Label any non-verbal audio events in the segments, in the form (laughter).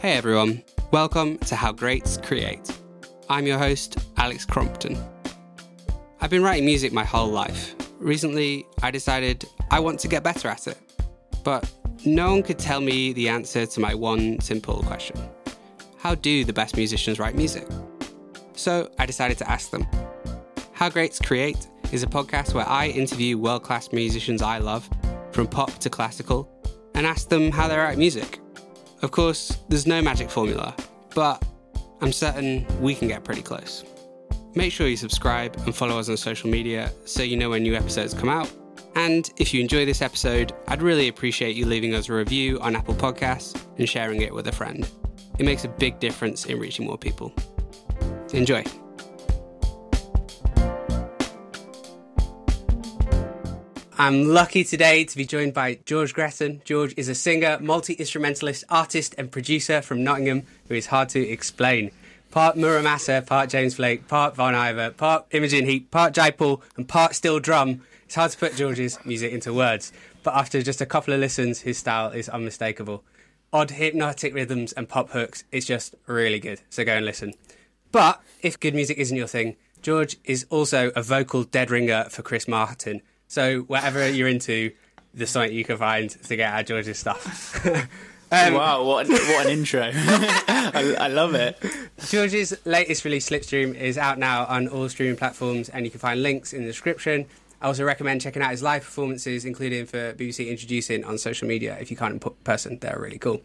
Hey everyone, welcome to How Greats Create. I'm your host, Alex Crompton. I've been writing music my whole life. Recently, I decided I want to get better at it. But no one could tell me the answer to my one simple question How do the best musicians write music? So I decided to ask them. How Greats Create is a podcast where I interview world class musicians I love, from pop to classical, and ask them how they write music. Of course, there's no magic formula, but I'm certain we can get pretty close. Make sure you subscribe and follow us on social media so you know when new episodes come out. And if you enjoy this episode, I'd really appreciate you leaving us a review on Apple Podcasts and sharing it with a friend. It makes a big difference in reaching more people. Enjoy. I'm lucky today to be joined by George Gretton. George is a singer, multi instrumentalist, artist, and producer from Nottingham who is hard to explain. Part Mura Masa, part James Blake, part Bon Iver, part Imogen Heap, part Jai Paul, and part steel drum. It's hard to put George's music into words, but after just a couple of listens, his style is unmistakable. Odd hypnotic rhythms and pop hooks, it's just really good, so go and listen. But if good music isn't your thing, George is also a vocal dead ringer for Chris Martin. So whatever you're into, there's something you can find to get out of George's stuff. (laughs) um, wow, what an, what an intro! (laughs) I, I, love it. George's latest release, Slipstream, is out now on all streaming platforms, and you can find links in the description. I also recommend checking out his live performances, including for BBC Introducing on social media. If you can't in person, they're really cool.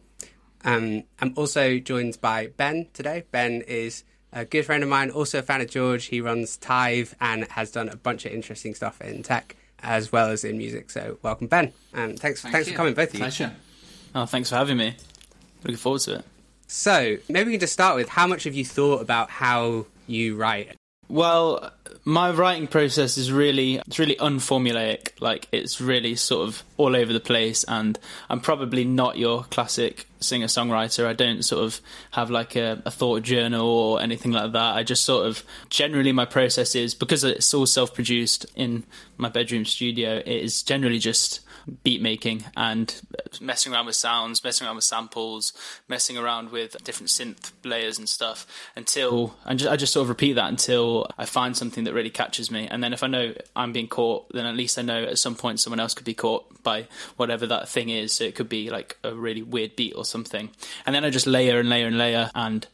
Um, I'm also joined by Ben today. Ben is a good friend of mine, also a fan of George. He runs Tive and has done a bunch of interesting stuff in tech as well as in music. So welcome, Ben. And thanks, Thank thanks you. for coming, both of you. Pleasure. Oh, thanks for having me. Looking forward to it. So maybe we can just start with how much have you thought about how you write? Well, my writing process is really it's really unformulaic. Like it's really sort of all over the place, and I'm probably not your classic singer songwriter. I don't sort of have like a, a, thought journal or anything like that. I just sort of generally my process is because it's all self produced in my bedroom studio. It is generally just beat making and messing around with sounds, messing around with samples, messing around with different synth layers and stuff until I just, I just sort of repeat that until I find something that really catches me. And then if I know I'm being caught, then at least I know at some point someone else could be caught by whatever that thing is. So it could be like a really weird beat or something. And then I just layer and layer and layer and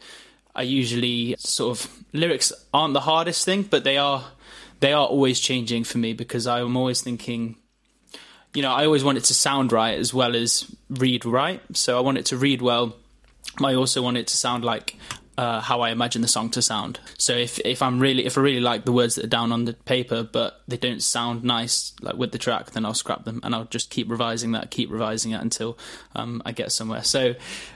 I usually sort of lyrics aren't the hardest thing, but they are they are always changing for me because I'm always thinking you know, I always want it to sound right as well as read right. So I want it to read well. I also want it to sound like uh, how I imagine the song to sound. So if if I'm really if I really like the words that are down on the paper, but they don't sound nice like with the track, then I'll scrap them and I'll just keep revising that, keep revising it until um, I get somewhere. So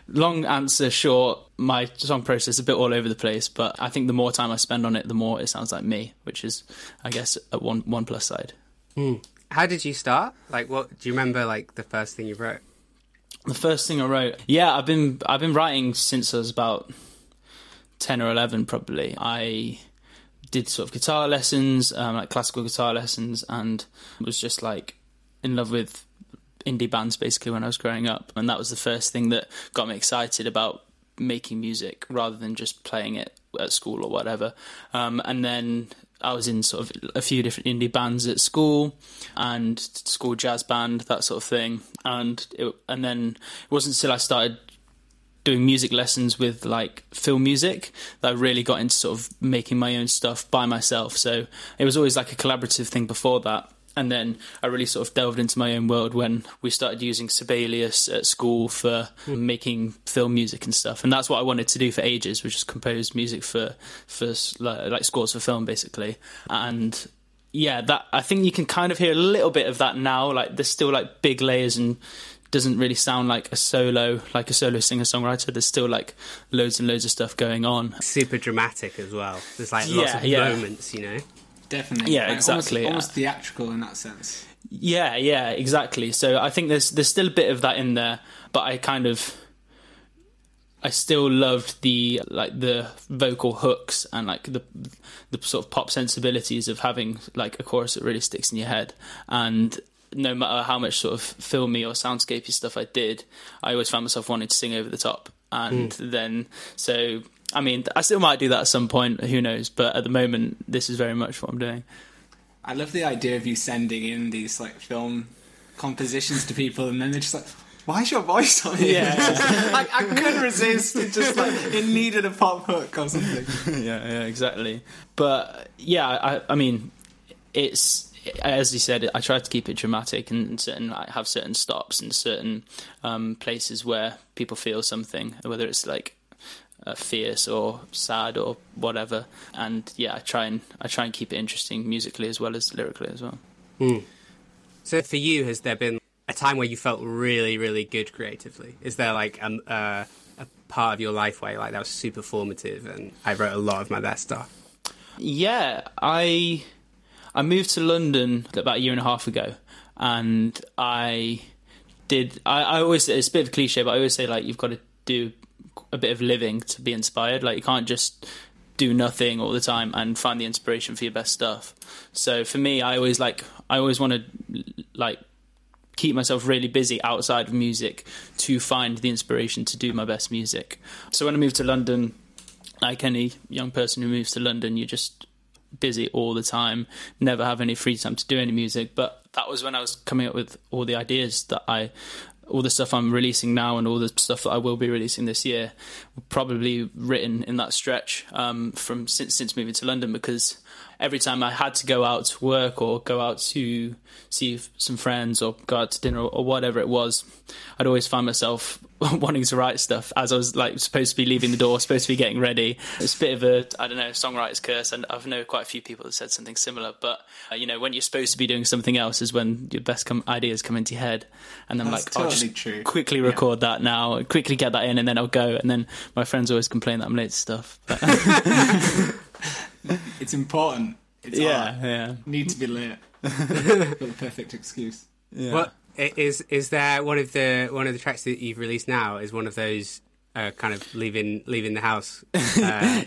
long answer short, my song process is a bit all over the place, but I think the more time I spend on it, the more it sounds like me, which is I guess a one one plus side. Mm. How did you start? Like, what do you remember? Like the first thing you wrote? The first thing I wrote, yeah, I've been I've been writing since I was about ten or eleven, probably. I did sort of guitar lessons, um, like classical guitar lessons, and was just like in love with indie bands basically when I was growing up, and that was the first thing that got me excited about making music rather than just playing it at school or whatever. Um, and then I was in sort of a few different indie bands at school and school jazz band, that sort of thing. And it, and then it wasn't until I started doing music lessons with like film music that I really got into sort of making my own stuff by myself. So it was always like a collaborative thing before that. And then I really sort of delved into my own world when we started using Sibelius at school for mm. making film music and stuff. And that's what I wanted to do for ages, which is compose music for for like scores for film, basically. And yeah, that I think you can kind of hear a little bit of that now. Like there's still like big layers and doesn't really sound like a solo like a solo singer songwriter there's still like loads and loads of stuff going on super dramatic as well there's like lots yeah, of yeah. moments you know definitely. Yeah, like, exactly. Almost, almost, theatrical in that sense. Yeah, yeah, exactly. So I think there's there's still a bit of that in there, but I kind of I still loved the like the vocal hooks and like the the sort of pop sensibilities of having like a chorus that really sticks in your head and no matter how much sort of filmy or soundscapey stuff I did, I always found myself wanting to sing over the top and hmm. then so I mean I still might do that at some point. Who knows? But at the moment, this is very much what I'm doing. I love the idea of you sending in these like film compositions to people, and then they're just like, "Why is your voice on here?" Yeah. (laughs) Like I couldn't resist. It just like it needed a pop hook or something. (laughs) yeah, yeah, exactly. But yeah, I, I mean, it's as you said. I try to keep it dramatic and certain I have certain stops and certain um, places where people feel something, whether it's like uh, fierce or sad or whatever. And yeah, I try and I try and keep it interesting musically as well as lyrically as well. So for you, has there been a time where you felt really, really good creatively? Is there like um, uh, a part of your life where like that was super formative and I wrote a lot of my best stuff? Yeah, I I moved to London about a year and a half ago, and I did. I, I always it's a bit of a cliche, but I always say like you've got to do a bit of living to be inspired. Like you can't just do nothing all the time and find the inspiration for your best stuff. So for me, I always like I always want to like keep myself really busy outside of music to find the inspiration to do my best music. So when I moved to London, like any young person who moves to London, you're just busy all the time, never have any free time to do any music. But that was when I was coming up with all the ideas that I, all the stuff I'm releasing now, and all the stuff that I will be releasing this year, probably written in that stretch um, from since since moving to London because every time I had to go out to work or go out to see some friends or go out to dinner or whatever it was, I'd always find myself (laughs) wanting to write stuff as I was like supposed to be leaving the door, supposed to be getting ready. It's a bit of a I don't know songwriter's curse, and I've known quite a few people that said something similar. But uh, you know, when you're supposed to be doing something else, is when your best com- ideas come into your head, and I'm That's like, I'll totally just true. quickly record that now, quickly get that in, and then I'll go. And then my friends always complain that I'm late to stuff. But, (laughs) (laughs) (laughs) It's important. It's yeah, art. yeah. Need to be late. (laughs) Got the perfect excuse. What i- is is there one of the one of the tracks that you've released now is one of those uh, kind of leaving leaving the house? (laughs) Uh,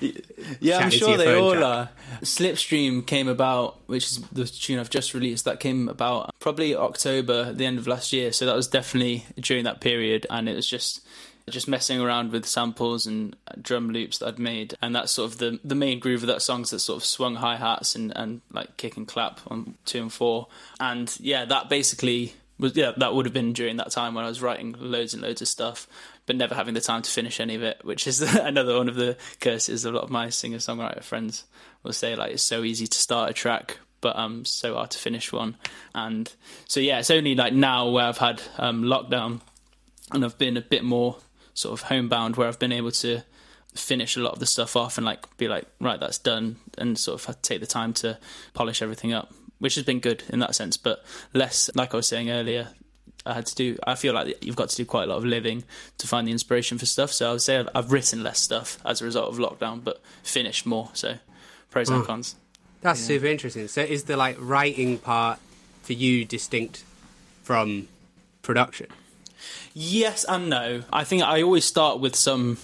Yeah, I'm sure they all track. are. Slipstream came about, which is the tune I've just released. That came about probably October, the end of last year. So that was definitely during that period, and it was just just messing around with samples and drum loops that I'd made, and that's sort of the the main groove of that song's that sort of swung hi hats and and like kick and clap on two and four, and yeah, that basically was yeah that would have been during that time when I was writing loads and loads of stuff, but never having the time to finish any of it, which is (laughs) another one of the curses a lot of my singer songwriter friends will say like it's so easy to start a track but um so hard to finish one. And so yeah it's only like now where I've had um lockdown and I've been a bit more sort of homebound where I've been able to finish a lot of the stuff off and like be like right that's done and sort of take the time to polish everything up which has been good in that sense but less like I was saying earlier I had to do I feel like you've got to do quite a lot of living to find the inspiration for stuff so I would say I've, I've written less stuff as a result of lockdown but finished more so pros and mm. cons That's super interesting. So is the like writing part for you distinct from production? Yes and no. I think I always start with some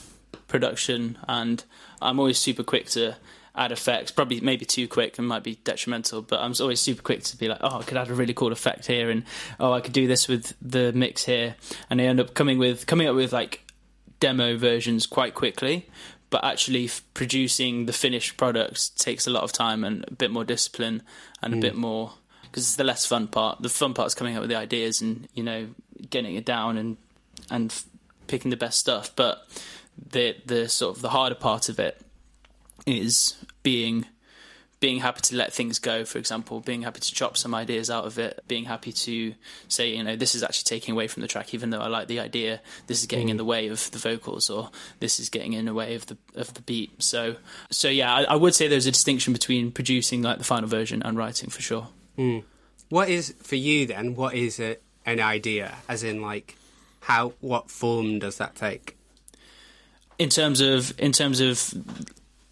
production, and I'm always super quick to add effects. Probably maybe too quick and might be detrimental, but I'm always super quick to be like, oh, I could add a really cool effect here, and oh, I could do this with the mix here, and I end up coming with coming up with like demo versions quite quickly. But actually, f- producing the finished product takes a lot of time and a bit more discipline and a hmm. bit more because it's the less fun part. The fun part is coming up with the ideas and you know getting it down and and f- picking the best stuff. But the the sort of the harder part of it is being being happy to let things go. For example, being happy to chop some ideas out of it. Being happy to say, you know, this is actually taking away from the track, even though I like the idea. This is getting in mm. the way of the vocals, or this is getting in the way of the of the beat. So, so yeah, I, I would say there's a distinction between producing like the final version and writing for sure. Mm. What is for you then? What is a, an idea? As in, like, how what form does that take? In terms of in terms of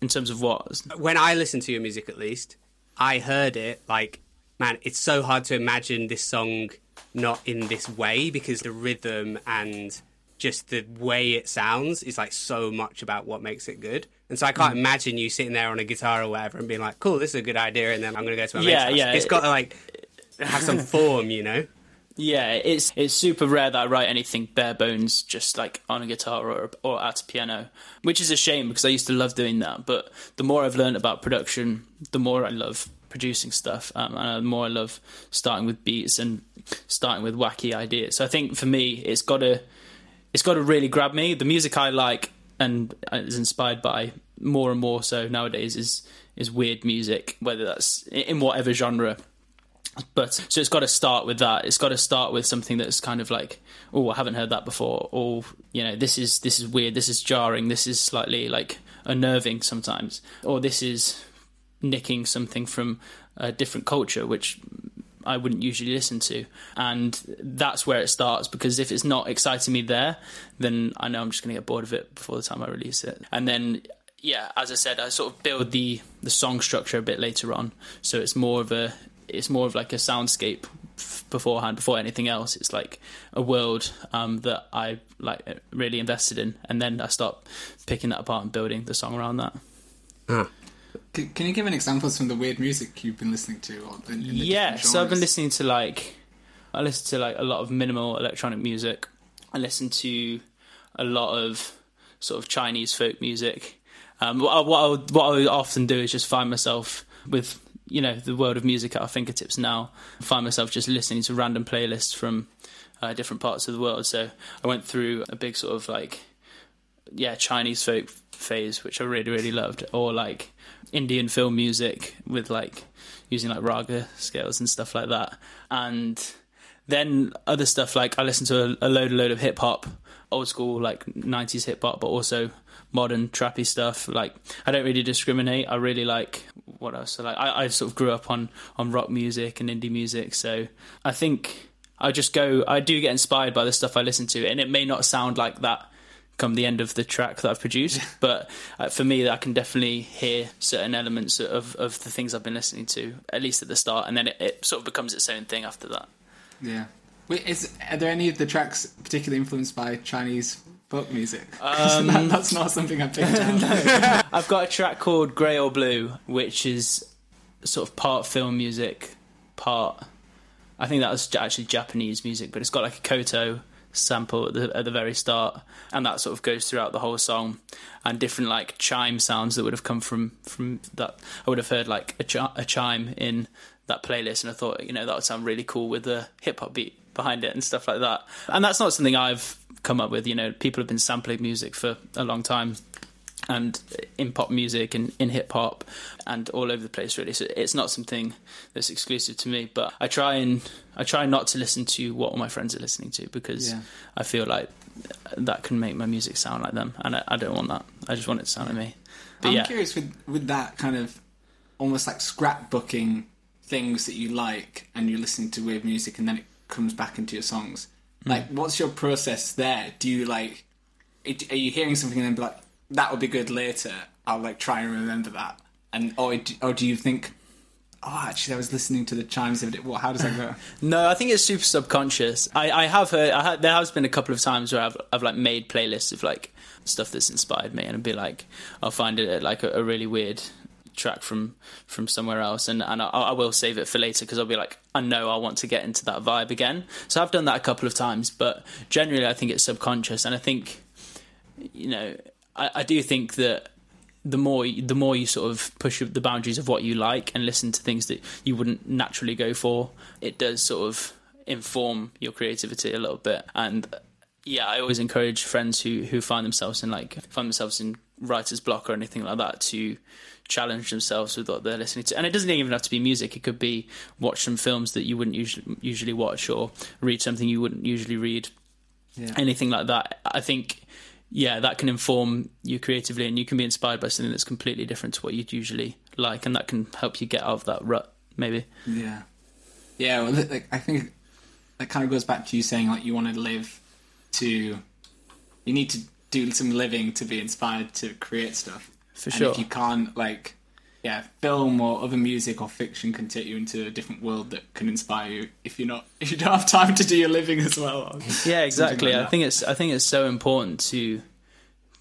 in terms of what When I listen to your music, at least, I heard it like, man, it's so hard to imagine this song not in this way because the rhythm and just the way it sounds is like so much about what makes it good. And so I can't mm. imagine you sitting there on a guitar or whatever and being like, "Cool, this is a good idea," and then I'm going to go to my Yeah, house. yeah. It's got to like have some form, you know. (laughs) Yeah, it's it's super rare that I write anything bare bones, just like on a guitar or or at a piano, which is a shame because I used to love doing that. But the more I've learned about production, the more I love producing stuff, um, and the more I love starting with beats and starting with wacky ideas. So I think for me, it's got to it's got to really grab me. The music I like and is inspired by more and more so nowadays is is weird music, whether that's in whatever genre but so it's got to start with that. It's got to start with something that's kind of like, oh, I haven't heard that before, or you know, this is this is weird, this is jarring, this is slightly like unnerving sometimes, or this is nicking something from a different culture, which I wouldn't usually listen to, and that's where it starts. Because if it's not exciting me there, then I know I'm just going to get bored of it before the time I release it, and then yeah, as I said, I sort of build the the song structure a bit later on, so it's more of a it's more of like a soundscape beforehand before anything else it's like a world um, that i like really invested in and then i start picking that apart and building the song around that Ah. Can, can you give an example of some of the weird music you've been listening to? Or in, in the yeah so i've been listening to like i listen to like a lot of minimal electronic music i listen to a lot of sort of chinese folk music um, what, I, what, I, would- what I often do is just find myself with you know the world of music at our fingertips now. I find myself just listening to random playlists from uh, different parts of the world. So i went through a big sort of like yeah chinese folk phase which i really really loved or like indian film music with like using like raga scales and stuff like that. And then other stuff like i listen to a, a load a load of hip hop old school like 90s hip hop but also modern trappy stuff. Like i don't really discriminate. I really like what else so like I, I sort of grew up on on rock music and indie music so i think i just go i do get inspired by the stuff i listen to and it may not sound like that come the end of the track that I've produced. (laughs) but uh, for me, I can definitely hear certain elements of, of the things I've been listening to, at least at the start, and then it, it sort of becomes its own thing after that. Yeah. Wait, is are there any of the tracks particularly influenced by Chinese folk music. (laughs) Um, that, that's not something I picked (laughs) out. I've got a track called Grey or Blue, which is sort of part film music, part. I think that was actually Japanese music, but it's got like a koto sample at the, at the very start, and that sort of goes throughout the whole song, and different like chime sounds that would have come from from that. I would have heard like a, chi- a chime in that playlist, and I thought you know that would sound really cool with the hip hop beat behind it and stuff like that. And that's not something I've come up with. You know, people have been sampling music for a long time and in pop music and in hip hop and all over the place really so it's not something that's exclusive to me but i try and i try not to listen to what all my friends are listening to because Yeah. i feel like that can make my music sound like them and i, I don't want that i just want it to sound like me but I'm yeah curious with with that kind of almost like scrapbooking things that you like, and you're listening to weird music, and then it comes back into your songs. Hmm. Like, what's your process there? Do you like? it- Are you hearing something and then be like, "That would be good later"? I'll like try and remember that, and or do, or do you think? Oh, actually, I was listening to the chimes of it. Well, How does that go? (laughs) No, I think it's super subconscious. I, I have heard. I ha there has been a couple of times where I've I've like made playlists of like stuff that's inspired me, and I'd be like I'll find it at like a, a really weird track from from somewhere else, and and I, I will save it for later because I'll be like I know I want to get into that vibe again. So I've done that a couple of times, but generally I think it's subconscious, and I think you know I, I do think that the more the more you sort of push the boundaries of what you like and listen to things that you wouldn't naturally go for, it does sort of inform your creativity a little bit. And yeah, I always encourage friends who who find themselves in like find themselves in writer's block or anything like that to challenge themselves with what they're listening to. And it doesn't even have to be music. It could be watch some films that you wouldn't usually usually watch or read something you wouldn't usually read. Yeah. Anything like that. I think yeah, that can inform you creatively, and you can be inspired by something that's completely different to what you'd usually like, and that can help you get out of that rut. Maybe. Yeah, yeah. Well, like, I think that kind of goes back to you saying like you want to live to, you need to do some living to be inspired to create stuff. For and sure. if you can't, like, yeah, film or other music or fiction can take you into a different world that can inspire you. If you're not, (laughs) if you don't have time to do your living as well. (laughs) Yeah, exactly. like I think it's I think it's so important to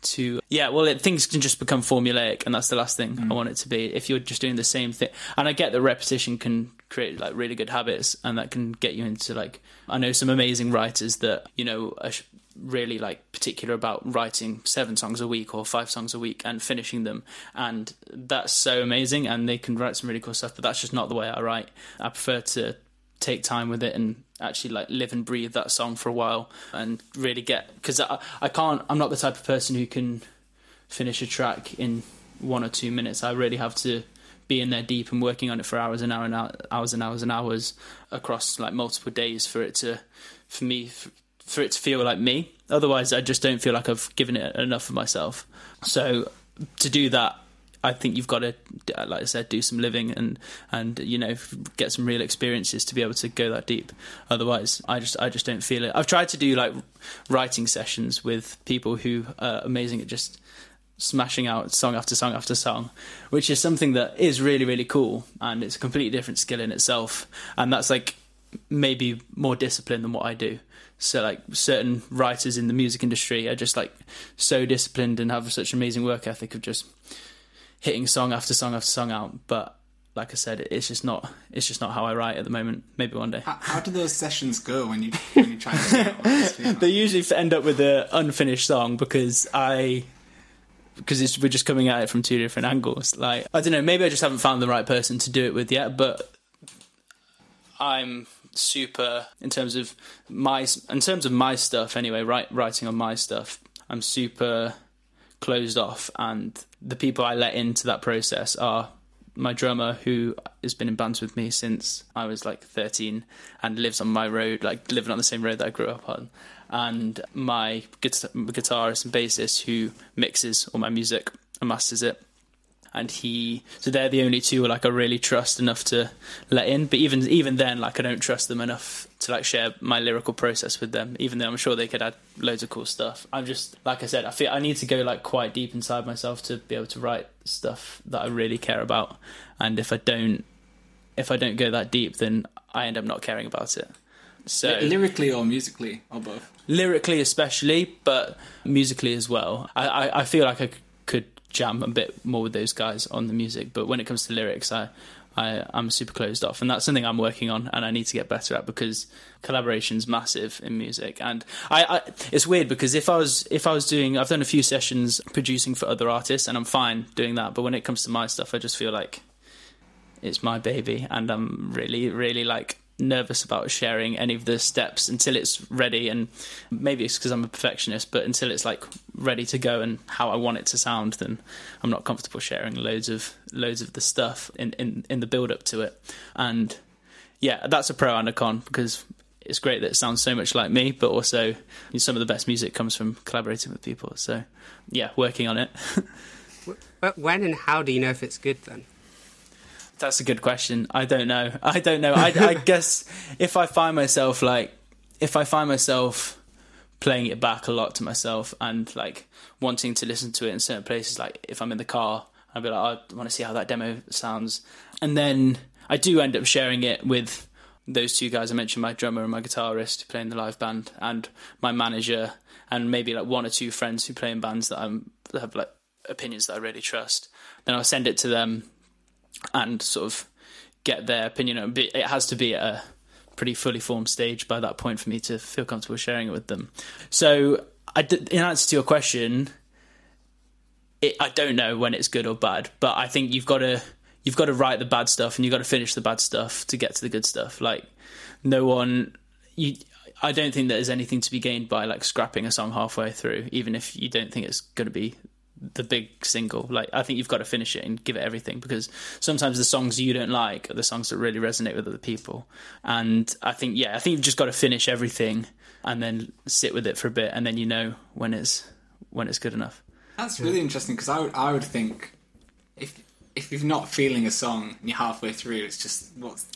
to yeah. Well, it, things can just become formulaic, and that's the last thing Mm. I want it to be. If you're just doing the same thing, and I get that repetition can create like really good habits and that can get you into like I know some amazing writers that you know really like particular about writing seven songs a week or five songs a week and finishing them. And that's so amazing and they can write some really cool stuff but that's just not the way I write. I prefer to take time with it and actually like live and breathe that song for a while and really get because I, I can't I'm not the type of person who can finish a track in one or two minutes. I really have to be in there deep and working on it for hours and hours and hours and hours and hours across like multiple days for it to for me for, it to feel like me otherwise I just don't feel like I've given it enough of myself so to do that I think you've got to, like I said, do some living and and you know get some real experiences to be able to go that deep. Otherwise, I just I just don't feel it. I've tried to do like writing sessions with people who are amazing at just smashing out song after song after song, which is something that is really really cool and it's a completely different skill in itself. And that's like maybe more discipline than what I do. So like certain writers in the music industry are just like so disciplined and have such amazing work ethic of just hitting song after song after song out. But like I said, it's just not it's just not how I write at the moment. Maybe one day. How, how do those sessions go when you when you try to? they usually end up with an unfinished song because I because we're just coming at it from two different angles. Like I don't know, maybe I just haven't found the right person to do it with yet. But I'm super in terms of my in terms of my stuff anyway. Write, writing on my stuff, I'm super closed off, and the people I let into that process are my drummer who has been in bands with me since I was like 13 and lives on my road, like living on the same road that I grew up on, and my guitarist and bassist who mixes all my music and masters it and he so they're the only two like I really trust enough to let in. But even even then, like I don't trust them enough to like share my lyrical process with them. Even though I'm sure they could add loads of cool stuff. I'm just like I said, I feel I need to go like quite deep inside myself to be able to write stuff that I really care about. And if I don't, if I don't go that deep, then I end up not caring about it. So lyrically or musically or both. Lyrically, especially, but musically as well. I, I, I feel like I could jam a bit more with those guys on the music. But when it comes to lyrics, I, I I'm super closed off, and that's something I'm working on, and I need to get better at because collaboration's massive in music. And I, I it's weird because if I was if I was doing, I've done a few sessions producing for other artists, and I'm fine doing that. But when it comes to my stuff, I just feel like it's my baby, and I'm really really like nervous about sharing any of the steps until it's ready and maybe it's because I'm a perfectionist but until it's like ready to go and how I want it to sound then I'm not comfortable sharing loads of loads of the stuff in in, in the build up to it. And yeah that's a pro and a con because it's great that it sounds so much like me but also some of the best music comes from collaborating with people. So yeah working on it. (laughs) When and how do you know if it's good then that's a good question. I don't know. I don't know. I, I (laughs) guess if I find myself like, if I find myself playing it back a lot to myself and like wanting to listen to it in certain places, like if I'm in the car, I'd be like, oh, I want to see how that demo sounds. And then I do end up sharing it with those two guys I mentioned, my drummer and my guitarist playing the live band, and my manager, and maybe like one or two friends who play in bands that I'm that have like opinions that I really trust. Then I'll send it to them and sort of get their opinion. It has to be a pretty fully formed stage by that point for me to feel comfortable sharing it with them. So, I, in answer to your question, it, I don't know when it's good or bad, but I think you've got to you've got to write the bad stuff and you've got to finish the bad stuff to get to the good stuff. Like no one, you. I don't think there's anything to be gained by like scrapping a song halfway through, even if you don't think it's going to be the big single. Like I think you've got to finish it and give it everything because sometimes the songs you don't like are the songs that really resonate with other people. And I think yeah, I think you've just got to finish everything and then sit with it for a bit and then you know when it's when it's good enough. That's really interesting because I would I would think if if you're not feeling a song and you're halfway through, it's just what's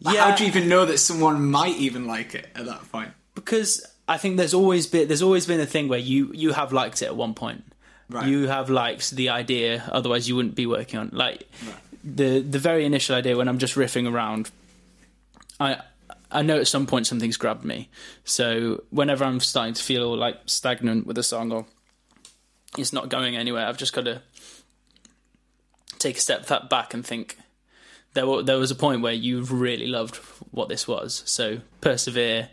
like, yeah. How do you even know that someone might even like it at that point? Because I think there's always been there's always been a thing where you you have liked it at one point Right. You have liked the idea, otherwise you wouldn't be working on like right. the the very initial idea when I'm just riffing around. I I know at some point something's grabbed me. So whenever I'm starting to feel like stagnant with a song or it's not going anywhere, I've just got to take a step back and think there were, there was a point where you really loved what this was. So persevere,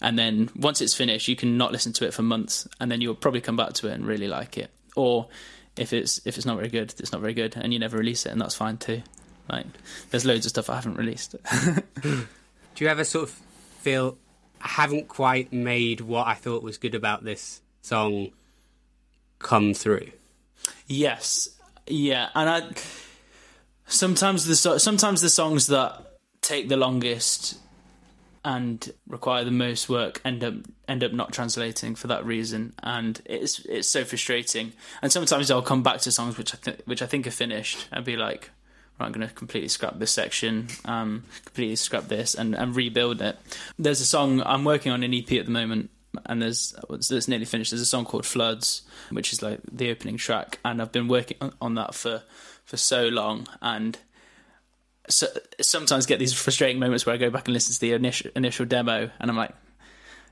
and then once it's finished, you can not listen to it for months, and then you'll probably come back to it and really like it. Or if it's if it's not very good, it's not very good, and you never release it, and that's fine too. Like there's loads of stuff I haven't released. (laughs) Do you ever sort of feel I haven't quite made what I thought was good about this song come through? Yes, yeah, and I sometimes the sometimes the songs that take the longest and require the most work end up end up not translating for that reason, and it's it's so frustrating. And sometimes I'll come back to songs which I th- which I think are finished and be like, right, I'm going to completely scrap this section, um, completely scrap this, and and rebuild it. There's a song I'm working on an EP at the moment. And there's that's nearly finished. There's a song called Floods, which is like the opening track, and I've been working on that for for so long, and so, sometimes get these frustrating moments where I go back and listen to the initial initial demo, and I'm like,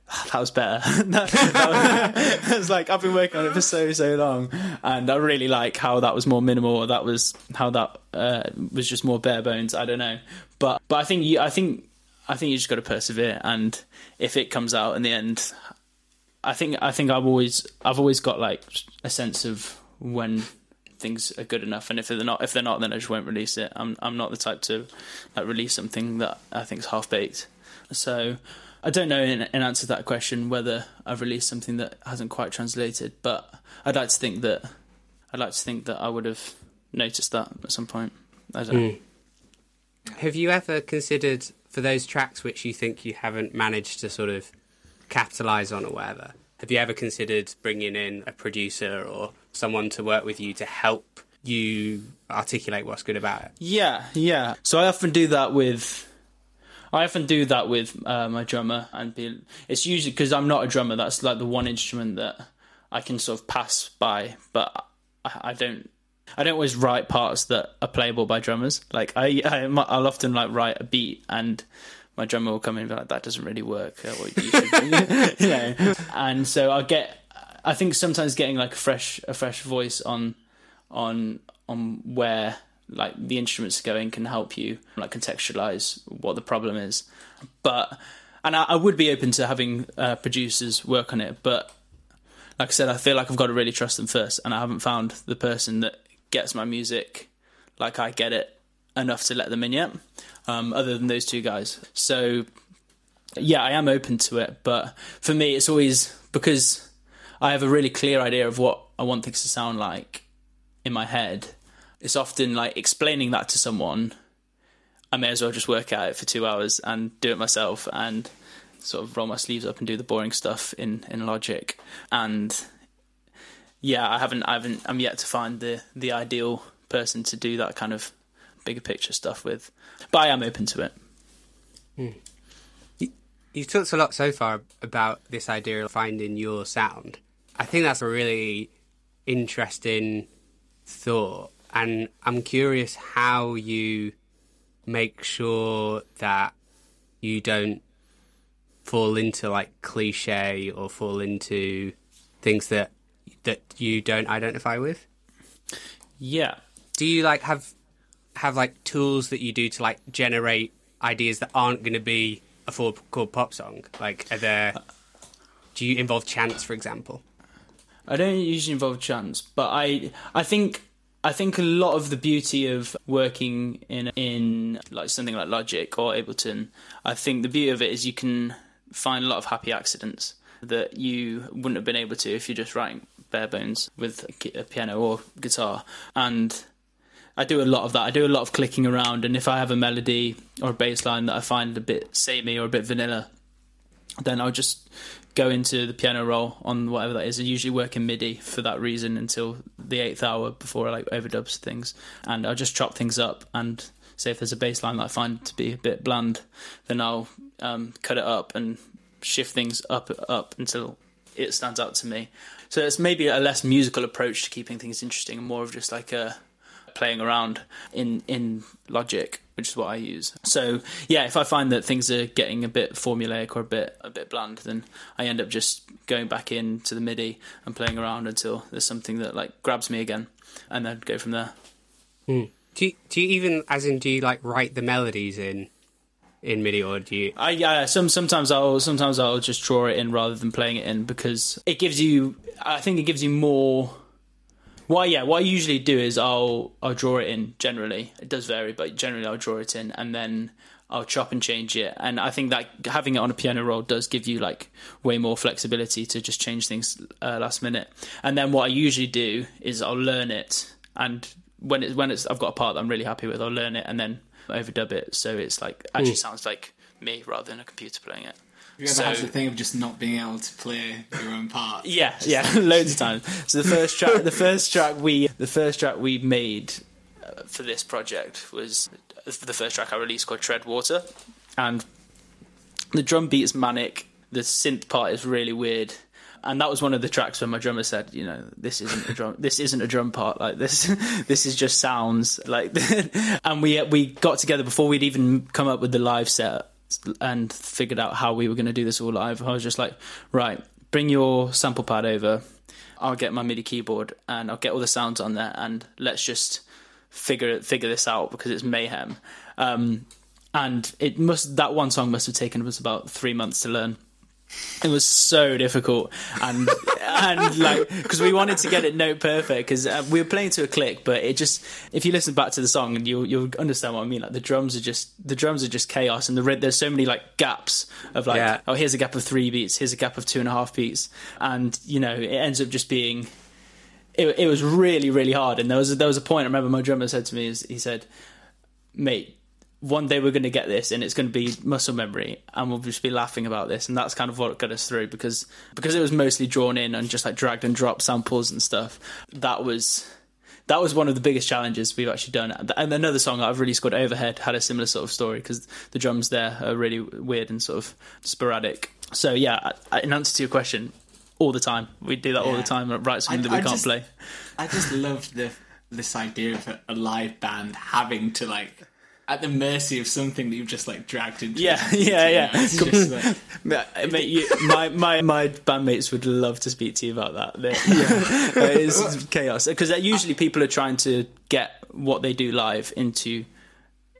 "Ah, that was better. (laughs) that, that was, (laughs) it's like I've been working on it for so so long, and I really like how that was more minimal. Or that was how that uh, was just more bare bones. I don't know, but but I think you, I think I think you just got to persevere, and if it comes out in the end, I think I think I've always I've always got like a sense of when things are good enough, and if they're not, if they're not, then I just won't release it. I'm I'm not the type to like release something that I think is half baked. So I don't know in, in answer to that question whether I've released something that hasn't quite translated, but I'd like to think that I'd like to think that I would have noticed that at some point. I don't know. Hmm. Have you ever considered for those tracks which you think you haven't managed to sort of capitalize on or whatever? Have you ever considered bringing in a producer or someone to work with you to help you articulate what's good about it? Yeah, yeah. So I often do that with. I often do that with uh, my drummer, and be. It's usually because I'm not a drummer. That's like the one instrument that I can sort of pass by, but I, I don't. I don't always write parts that are playable by drummers. Like I, I, I'll often like write a beat, and my drummer will come in and be like, "That doesn't really work." Uh, what you should do." (laughs) you know, and so I get. I think sometimes getting like a fresh, a fresh voice on, on, on where like the instruments are going can help you like contextualize what the problem is. But and I, I would be open to having uh, producers work on it, but like I said, I feel like I've got to really trust them first, and I haven't found the person that gets my music like I get it enough to let them in yet. Um, other than those two guys, so yeah, I am open to it, but for me, it's always because I have a really clear idea of what I want things to sound like in my head. It's often like explaining that to someone. I may as well just work at it for two hours and do it myself and sort of roll my sleeves up and do the boring stuff in, in Logic. And yeah, I haven't, I haven't, I'm yet to find the the ideal person to do that kind of bigger picture stuff with. But I am open to it. Hmm. You've talked a lot so far about this idea of finding your sound. I think that's a really interesting thought, and I'm curious how you make sure that you don't fall into like cliche or fall into things that that you don't identify with. Yeah. Do you like have have like tools that you do to like generate ideas that aren't going to be a full chord pop song? Like, are there? Do you involve chants, for example? I don't usually involve chants, but I I think I think a lot of the beauty of working in in like something like Logic or Ableton, I think the beauty of it is you can find a lot of happy accidents that you wouldn't have been able to if you're just writing bare bones with a piano or guitar. And I do a lot of that. I do a lot of clicking around, and if I have a melody or a bass line that I find a bit samey or a bit vanilla, then I'll just go into the piano roll on whatever that is. I usually work in MIDI for that reason until the eighth hour before I like overdubs things, and I'll just chop things up and say if there's a bass line that I find to be a bit bland, then I'll um, cut it up and shift things up up until it stands out to me. So it's maybe a less musical approach to keeping things interesting and more of just like a playing around in in Logic, which is what I use. So yeah, if I find that things are getting a bit formulaic or a bit a bit bland, then I end up just going back into the MIDI and playing around until there's something that like grabs me again, and then go from there. Hmm. Do you, do you even, as in, do you like write the melodies in in MIDI, or do you? I yeah. Some sometimes I'll sometimes I'll just draw it in rather than playing it in because it gives you. I think it gives you more. Well, yeah. What I usually do is I'll I'll draw it in. Generally, it does vary, but generally I'll draw it in and then I'll chop and change it. And I think that having it on a piano roll does give you like way more flexibility to just change things uh, last minute. And then what I usually do is I'll learn it and when it's when it's I've got a part that I'm really happy with, I'll learn it and then overdub it so it's like actually sounds like me rather than a computer playing it. You ever So- had the thing of just not being able to play your own part? Yeah, yeah, (laughs) loads of times. So the first track, the first track we, the first track we made uh, for this project was the first track I released called Tread Water, and the drum beat is manic. The synth part is really weird, and that was one of the tracks where my drummer said, "You know, this isn't a drum. This isn't a drum part. Like this, (laughs) this is just sounds like." (laughs) and we we got together before we'd even come up with the live set and figured out how we were going to do this all live. I was just like, right, bring your sample pad over. I'll get my MIDI keyboard and I'll get all the sounds on there, and let's just figure figure this out because it's mayhem. Um, and it must that one song must have taken us about three months to learn. It was so difficult, and and like because we wanted to get it note perfect because uh, we were playing to a click, but it just if you listen back to the song and you you'll understand what I mean. Like the drums are just the drums are just chaos, and the there's so many like gaps of like Yeah. oh here's a gap of three beats, here's a gap of two and a half beats, and you know it ends up just being it, it was really really hard. And there was there was a point I remember my drummer said to me is he said, "Mate, one day we're going to get this, and it's going to be muscle memory, and we'll just be laughing about this." And that's kind of what got us through because because it was mostly drawn in and just like dragged and dropped samples and stuff. That was. That was one of the biggest challenges we've actually done. And another song I've really scored overhead had a similar sort of story because the drums there are really weird and sort of sporadic. So yeah, in answer to your question, all the time we do that all the time. Write something I- that we I can't just- play. I just loved the this idea of a live band having to like at the mercy of something that you've just like dragged into. Yeah, (laughs) yeah, yeah. know? It's just like, Mate, you, my my my bandmates would love to speak to you about that. They- (laughs) (laughs) it's chaos because usually people are trying to get what they do live into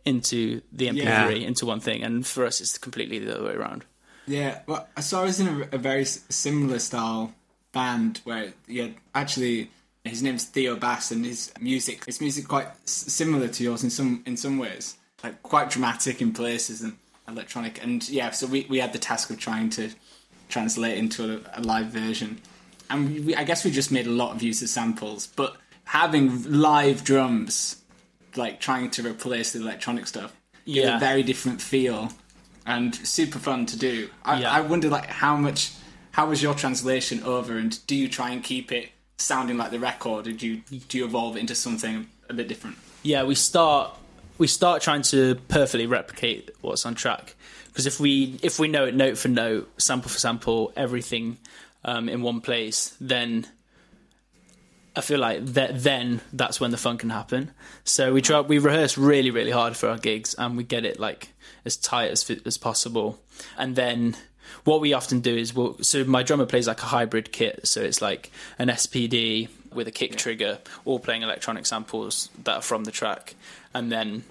into the MP3 Yeah. into one thing, and for us, it's completely the other way around. yeah, well, so I was in a, a very similar style band where yeah, actually his name's Theo Bass and his music his music quite s- similar to yours in some in some ways, like quite dramatic in places and electronic. And yeah, so we we had the task of trying to translate into a, a live version. And we, we, I guess we just made a lot of use of samples, but having live drums, like trying to replace the electronic stuff, Yeah. a very different feel and super fun to do. I, Yeah. I wonder, like, how much, how was your translation over, and do you try and keep it sounding like the record, or do you do you evolve into something a bit different? Yeah, we start we start trying to perfectly replicate what's on track because if we if we know it note for note, sample for sample, everything um, in one place, then I feel like that then that's when the fun can happen. So we try we rehearse really really hard for our gigs and we get it like as tight as as possible. And then what we often do is we'll so my drummer plays like a hybrid kit, so it's like an SPD with a kick trigger, all playing electronic samples that are from the track, and then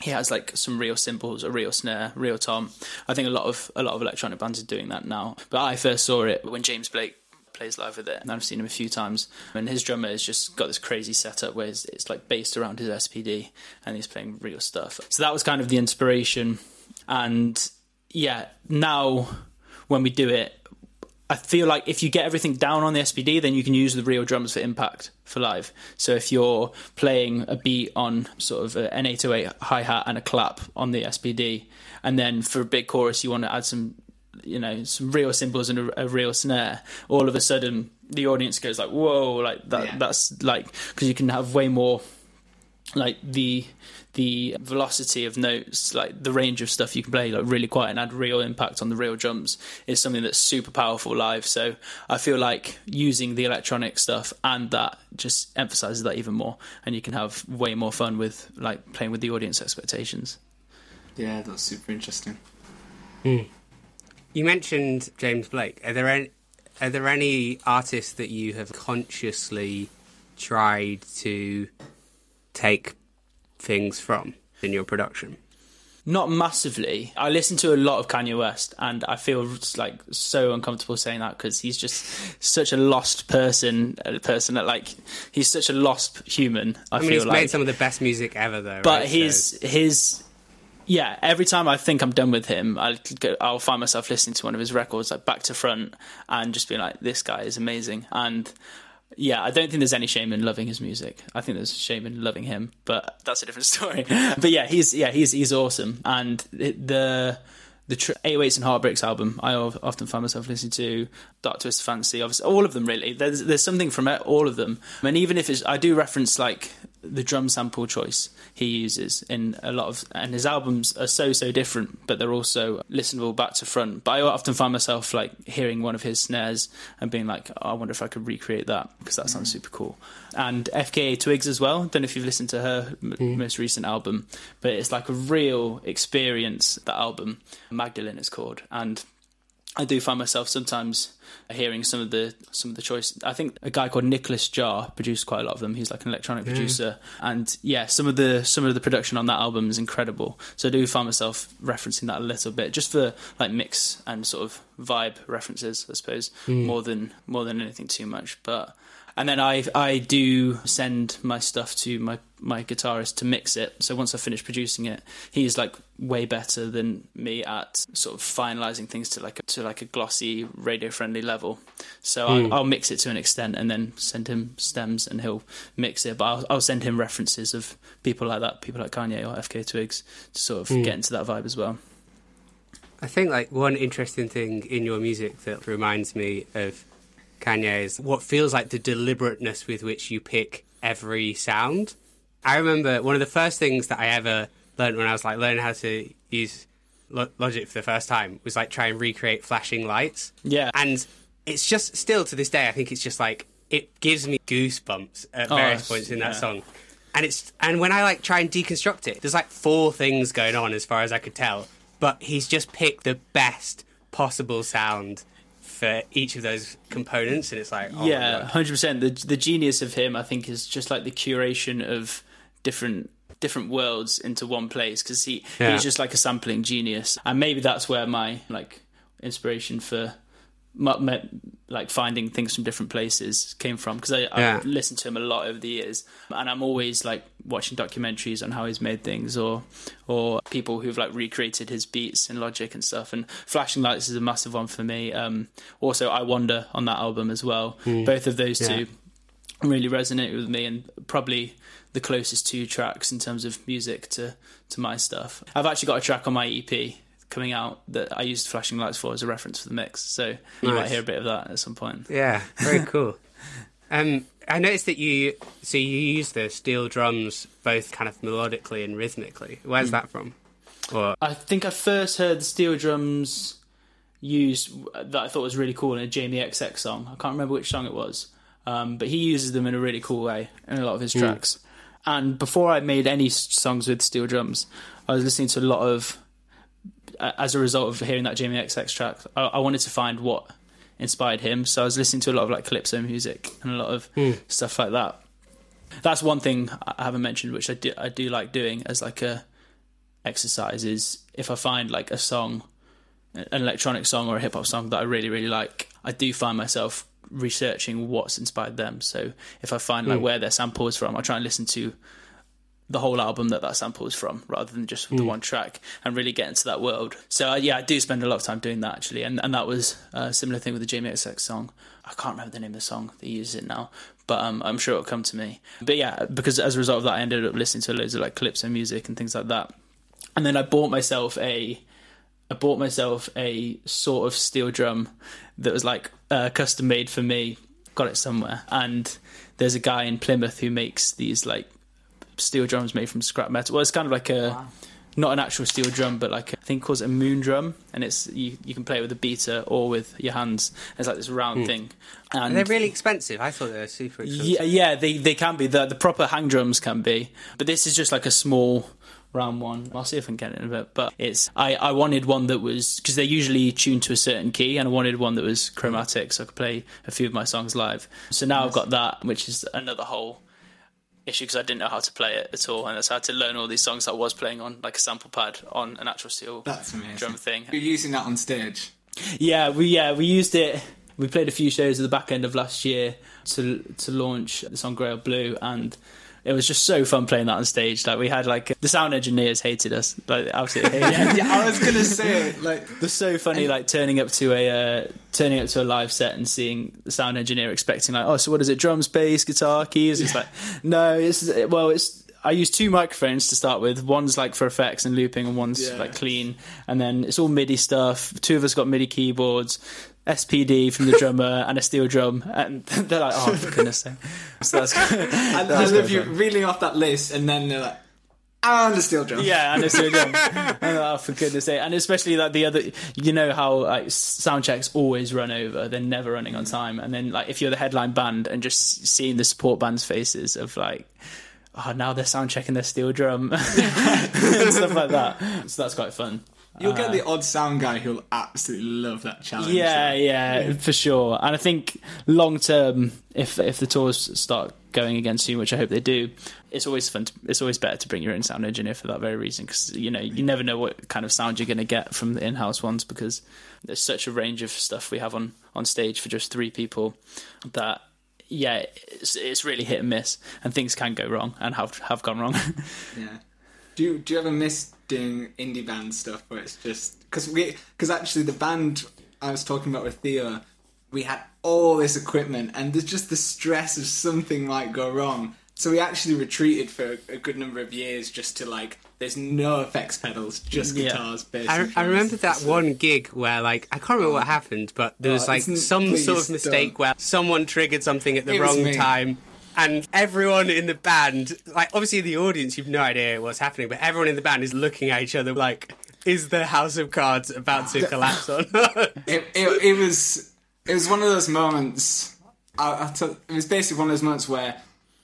he has like some real cymbals, a real snare, real tom. I think a lot of a lot of electronic bands are doing that now. But I first saw it when James Blake plays live with it, and I've seen him a few times. And his drummer has just got this crazy setup where it's, it's like based around his SPD, and he's playing real stuff. So that was kind of the inspiration. And yeah, now when we do it, I feel like if you get everything down on the SPD, then you can use the real drums for impact for live. So if you're playing a beat on sort of an 808 hi hat and a clap on the SPD, and then for a big chorus you want to add some, you know, some real cymbals and a, a real snare, all of a sudden the audience goes like, "Whoa!" Like that. Yeah. That's like because you can have way more like the the velocity of notes, like the range of stuff you can play, like really quiet and add real impact on the real drums is something that's super powerful live. So I feel like using the electronic stuff and that just emphasizes that even more, and you can have way more fun with like playing with the audience expectations. Yeah, that's super interesting. Hmm. You mentioned James Blake. Are there any are there any artists that you have consciously tried to take things from in your production? Not massively. I listen to a lot of Kanye West, and I feel like so uncomfortable saying that because he's just such a lost person. A person that like he's such a lost human. I, I mean, feel he's like, made some of the best music ever, though. but right? his So- his yeah. Every time I think I'm done with him, I'll go, I'll find myself listening to one of his records like back to front and just being like, "This guy is amazing." And yeah, I don't think there's any shame in loving his music. I think there's shame in loving him, but that's a different (laughs) story. but yeah, he's yeah he's he's awesome, and the the tr- 808s and Heartbreaks album I often find myself listening to Dark Twisted Fantasy, obviously all of them really. There's there's something from all of them, and even if it's I do reference like the drum sample choice he uses in a lot of and his albums are so so different but they're also listenable back to front. But i often find myself like hearing one of his snares and being like oh, i wonder if i could recreate that because that sounds mm. super cool. And fka twigs as well. Don't know if you've listened to her m- hmm. most recent album but it's like a real experience that album. Magdalene is called and I do find myself sometimes hearing some of the some of the choice. I think a guy called Nicolas Jaar produced quite a lot of them. He's like an electronic producer, and yeah, some of the some of the production on that album is incredible. So I do find myself referencing that a little bit, just for like mix and sort of vibe references, I suppose, hmm. more than more than anything too much. But and then I I do send my stuff to my my guitarist to mix it. So once I finish producing it, he's like way better than me at sort of finalizing things to like a, to like a glossy radio friendly level. So I'll, hmm. I'll mix it to an extent and then send him stems and he'll mix it. But I'll, I'll send him references of people like that, people like Kanye or FKA Twigs, to sort of hmm. get into that vibe as well. I think like one interesting thing in your music that reminds me of Kanye is what feels like the deliberateness with which you pick every sound. I remember one of the first things that I ever learned when I was like learning how to use Lo- Logic for the first time was like try and recreate flashing lights. Yeah. And it's just still to this day, I think it's just like it gives me goosebumps at Oh, various points in that song. And it's and when I like try and deconstruct it, there's like four things going on as far as I could tell. But he's just picked the best possible sound for each of those components, and it's like oh yeah, hundred percent. The the genius of him, I think, is just like the curation of different different worlds into one place because he Yeah. he's just like a sampling genius, and maybe that's where my like inspiration for my, my, like finding things from different places came from because I, Yeah. I've listened to him a lot over the years, and I'm always like watching documentaries on how he's made things or or people who've like recreated his beats and Logic and stuff. And Flashing Lights is a massive one for me. Um, also, I Wonder on that album as well. Both of those Yeah. two really resonated with me and probably the closest two tracks in terms of music to to my stuff. I've actually got a track on my EP coming out that I used flashing lights for as a reference for the mix. So you might hear a bit of that at some point. yeah, very (laughs) cool. Um, I noticed that you so you use the steel drums both kind of melodically and rhythmically. Where's Hmm. that from? Or I think I first heard the steel drums used that I thought was really cool in a Jamie XX song. I can't remember which song it was, um, but he uses them in a really cool way in a lot of his tracks. And before I made any songs with steel drums, I was listening to a lot of. As a result of hearing that Jamie XX track, I, I wanted to find what inspired him. So I was listening to a lot of like calypso music and a lot of hmm. stuff like that. That's one thing I haven't mentioned, which I do I do like doing as like a exercise is if I find like a song, an electronic song or a hip hop song that I really really like, I do find myself researching what's inspired them. So if I find like hmm. where their sample is from, I try and listen to the whole album that that sample is from, rather than just the one track, and really get into that world. So uh, yeah, I do spend a lot of time doing that actually, and and that was a similar thing with the Jamie XX song. I can't remember the name of the song that uses it now, but um, I'm sure it'll come to me. But yeah, because as a result of that, I ended up listening to loads of like calypso music and things like that. And then I bought myself a I bought myself a sort of steel drum that was like uh, custom made for me. Got it somewhere, and there's a guy in Plymouth who makes these like steel drums made from scrap metal. Well, it's kind of like a not an actual steel drum, but like I think it calls it a moon drum, and it's you you can play it with a beater or with your hands. It's like this round hmm. thing, and they're really expensive. I thought they were super expensive. yeah, yeah, they they can be. The the proper hang drums can be, but this is just like a small round one. I'll see if I can get it in a bit. But it's I I wanted one that was because they're usually tuned to a certain key, and I wanted one that was chromatic, so I could play a few of my songs live. So now I've got that, which is another whole issue because I didn't know how to play it at all, and so I had to learn all these songs that I was playing on like a sample pad on an actual steel That's amazing. drum thing. You're using that on stage. Yeah, we yeah we used it. We played a few shows at the back end of last year to to launch the song Grail Blue, and it was just so fun playing that on stage. Like we had like the sound engineers hated us, like absolutely. hated yeah, I was gonna say like (laughs) They're so funny, like turning up to a uh, turning up to a live set and seeing the sound engineer expecting like, oh, so what is it? Drums, bass, guitar, keys? It's like, no, it's well, it's. I use two microphones to start with. One's like for effects and looping, and one's Yeah. like clean. And then it's all MIDI stuff. Two of us got MIDI keyboards, SPD from the drummer, (laughs) and a steel drum. And (laughs) they're like, oh, for goodness sake! So that's I, I love you reeling off that list, and then they're like, and the steel drum. Yeah, and it's so dumb. And, oh, for goodness sake. And especially like the other, you know how like sound checks always run over; they're never running on mm. time. And then like if you're the headline band and just seeing the support band's faces of like, oh, now they're sound checking their steel drum (laughs) and stuff like that. So that's quite fun. You'll get uh, the odd sound guy who'll absolutely love that challenge. Yeah, though. yeah, for sure. And I think long term, if if the tours start going again soon, which I hope they do, it's always fun. To, it's always better to bring your own sound engineer for that very reason, because you know you never know what kind of sound you're going to get from the in-house ones, because there's such a range of stuff we have on on stage for just three people that. Yeah, it's, it's really hit and miss, and things can go wrong and have have gone wrong. (laughs) Yeah. Do you do you ever miss doing indie band stuff where it's just because we because actually the band I was talking about with Theo, we had all this equipment and there's just the stress of something might go wrong. So we actually retreated for a good number of years just to like there's no effects pedals, just Yeah. guitars, bass. I, I remember that So- one gig where, like, I can't remember what oh. happened, but there was Oh, like some sort of mistake don't. where someone triggered something at the It wrong time, and everyone in the band, like, obviously the audience, you've no idea what's happening, but everyone in the band is looking at each other like, is the House of Cards about to (laughs) collapse or not? it, it, it was it was one of those moments. I, I took, it was basically one of those moments where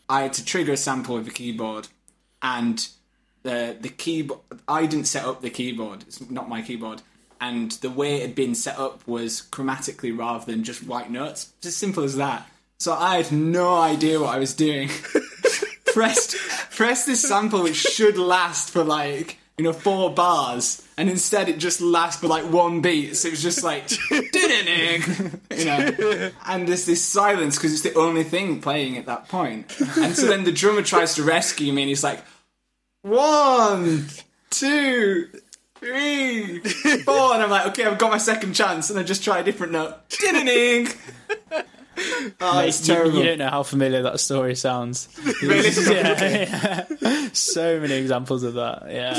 I had to trigger a sample with the keyboard, and the the keyboard. I didn't set up the keyboard. It's not my keyboard, and the way it had been set up was chromatically rather than just white notes. Just simple as that. So I had no idea what I was doing. (laughs) pressed pressed this sample which should last for like you know four bars and instead it just lasts for like one beat so it was just like you know and there's this silence because it's the only thing playing at that point. and so then the drummer tries to rescue me and he's like one two three four and I'm like okay I've got my second chance and I just try a different note (laughs) Oh, it's you, terrible. you don't know how familiar that story sounds. Really? (laughs) (laughs) yeah, yeah. so many examples of that. Yeah,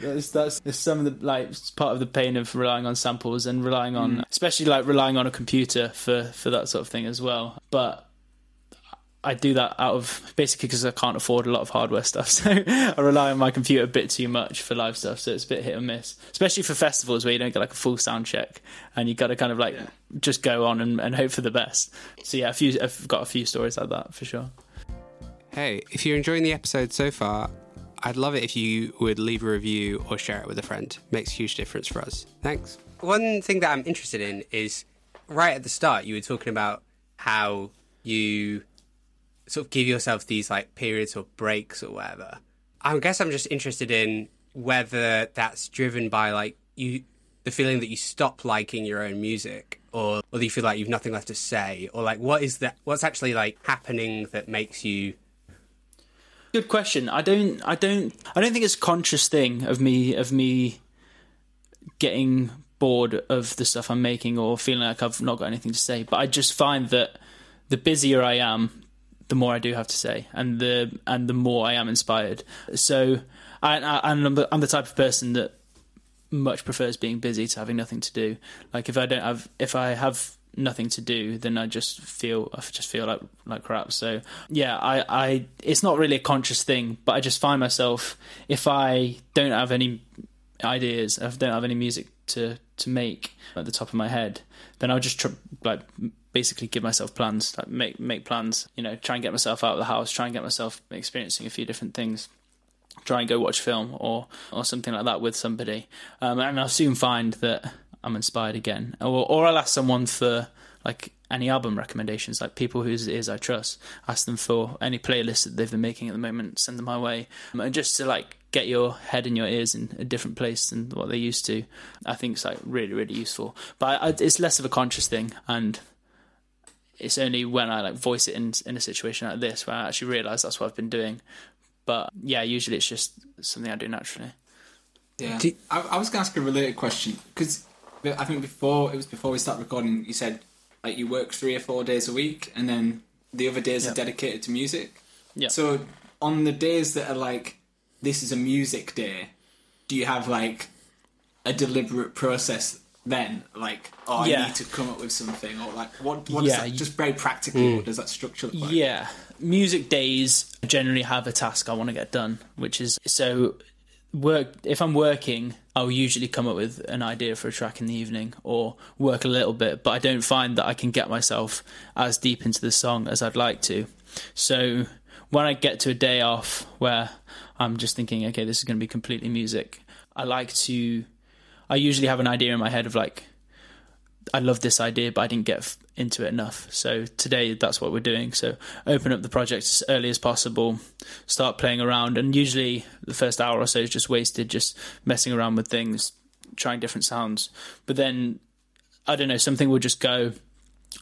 that's, that's that's some of the like part of the pain of relying on samples and relying on, Mm. especially like relying on a computer for for that sort of thing as well. But I do that out of basically because I can't afford a lot of hardware stuff, (laughs) so I rely on my computer a bit too much for live stuff. So it's a bit hit and miss, especially for festivals where you don't get like a full sound check and you've got to kind of like Yeah. just go on and, and hope for the best. So yeah, a few I've got a few stories like that for sure. Hey, if you're enjoying the episode so far, I'd love it if you would leave a review or share it with a friend. makes a huge difference for us. Thanks. One thing that I'm interested in is right at the start, you were talking about how you sort of give yourself these like periods or breaks or whatever. I guess I'm just interested in whether that's driven by like you the feeling that you stop liking your own music or or you feel like you've nothing left to say or like what is that what's actually like happening that makes you Good question. I don't. I don't. I don't think it's a conscious thing of me of me getting bored of the stuff I'm making or feeling like I've not got anything to say. But I just find that the busier I am, the more I do have to say, and the and the more I am inspired. So, I, I, I'm, the, I'm the type of person that much prefers being busy to having nothing to do. Like if I don't have, if I have nothing to do, then I just feel, I just feel like like crap. So yeah, I, I, it's not really a conscious thing, but I just find myself if I don't have any ideas, if I don't have any music to to make at the top of my head, then I'll just tr- like basically give myself plans, like make make plans. You know, try and get myself out of the house, try and get myself experiencing a few different things try and go watch film or or something like that with somebody, um, and I'll soon find that I'm inspired again, or or I'll ask someone for like any album recommendations, like people whose ears I trust. Ask them for any playlists that they've been making at the moment. Send them my way, um, and just to like get your head and your ears in a different place than what they're used to. I think it's like really really useful. But I, it's less of a conscious thing, and it's only when I like voice it in in a situation like this where I actually realise that's what I've been doing. But yeah, usually it's just something I do naturally. Yeah. Do- I, I was going to ask a related question because I think before it was before we started recording, you said like you work three or four days a week, and then the other days Yeah. are dedicated to music. Yeah. So on the days that are like this is a music day, do you have like a deliberate process then? Like, oh, Yeah. I need to come up with something, or like what? What Yeah, does that, just very practically, what mm. does that structure look like? Yeah, music days generally have a task I want to get done, which is so work. If I'm working, I'll usually come up with an idea for a track in the evening or work a little bit, but I don't find that I can get myself as deep into the song as I'd like to. So when I get to a day off where I'm just thinking, okay, this is going to be completely music, I like to. I usually have an idea in my head of like I love this idea, but I didn't get f- into it enough. So today, that's what we're doing. So open up the project as early as possible, start playing around, and usually the first hour or so is just wasted, just messing around with things, trying different sounds. But then I don't know, something will just go,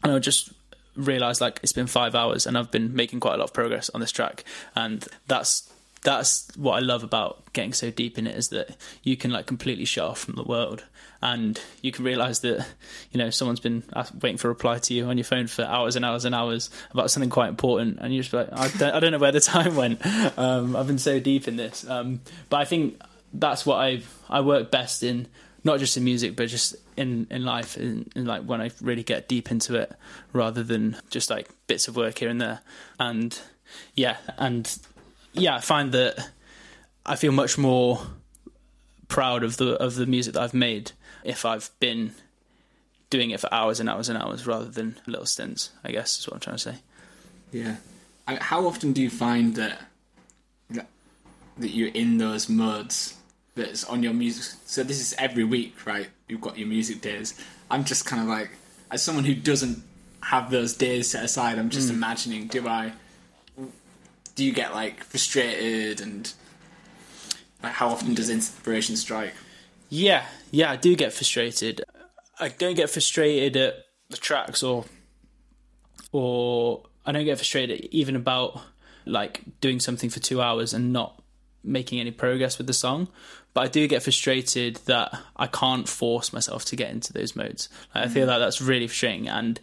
and I'll just realize like it's been five hours, and I've been making quite a lot of progress on this track, and that's that's what I love about getting so deep in it is that you can like completely shut off from the world. And you can realize that you know someone's been waiting for a reply to you on your phone for hours and hours and hours about something quite important and you're just like I don't, I don't know where the (laughs) time went. Um, I've been so deep in this. Um, but I think that's what I I work best in not just in music but just in in life in like when I really get deep into it rather than just like bits of work here and there. And yeah and yeah, I find that I feel much more proud of the of the music that I've made if I've been doing it for hours and hours and hours rather than little stints. I guess is what I'm trying to say. Yeah. I, how often do you find that that you're in those modes that's on your music? So this is every week, right? You've got your music days. I'm just kind of like, as someone who doesn't have those days set aside, I'm just hmm. imagining. Do I? Do you get like frustrated and like how often does inspiration strike? Yeah, yeah, I do get frustrated. I don't get frustrated at the tracks or or I don't get frustrated even about like doing something for 2 hours and not making any progress with the song. But I do get frustrated that I can't force myself to get into those modes. Like, I feel mm. like that's really frustrating and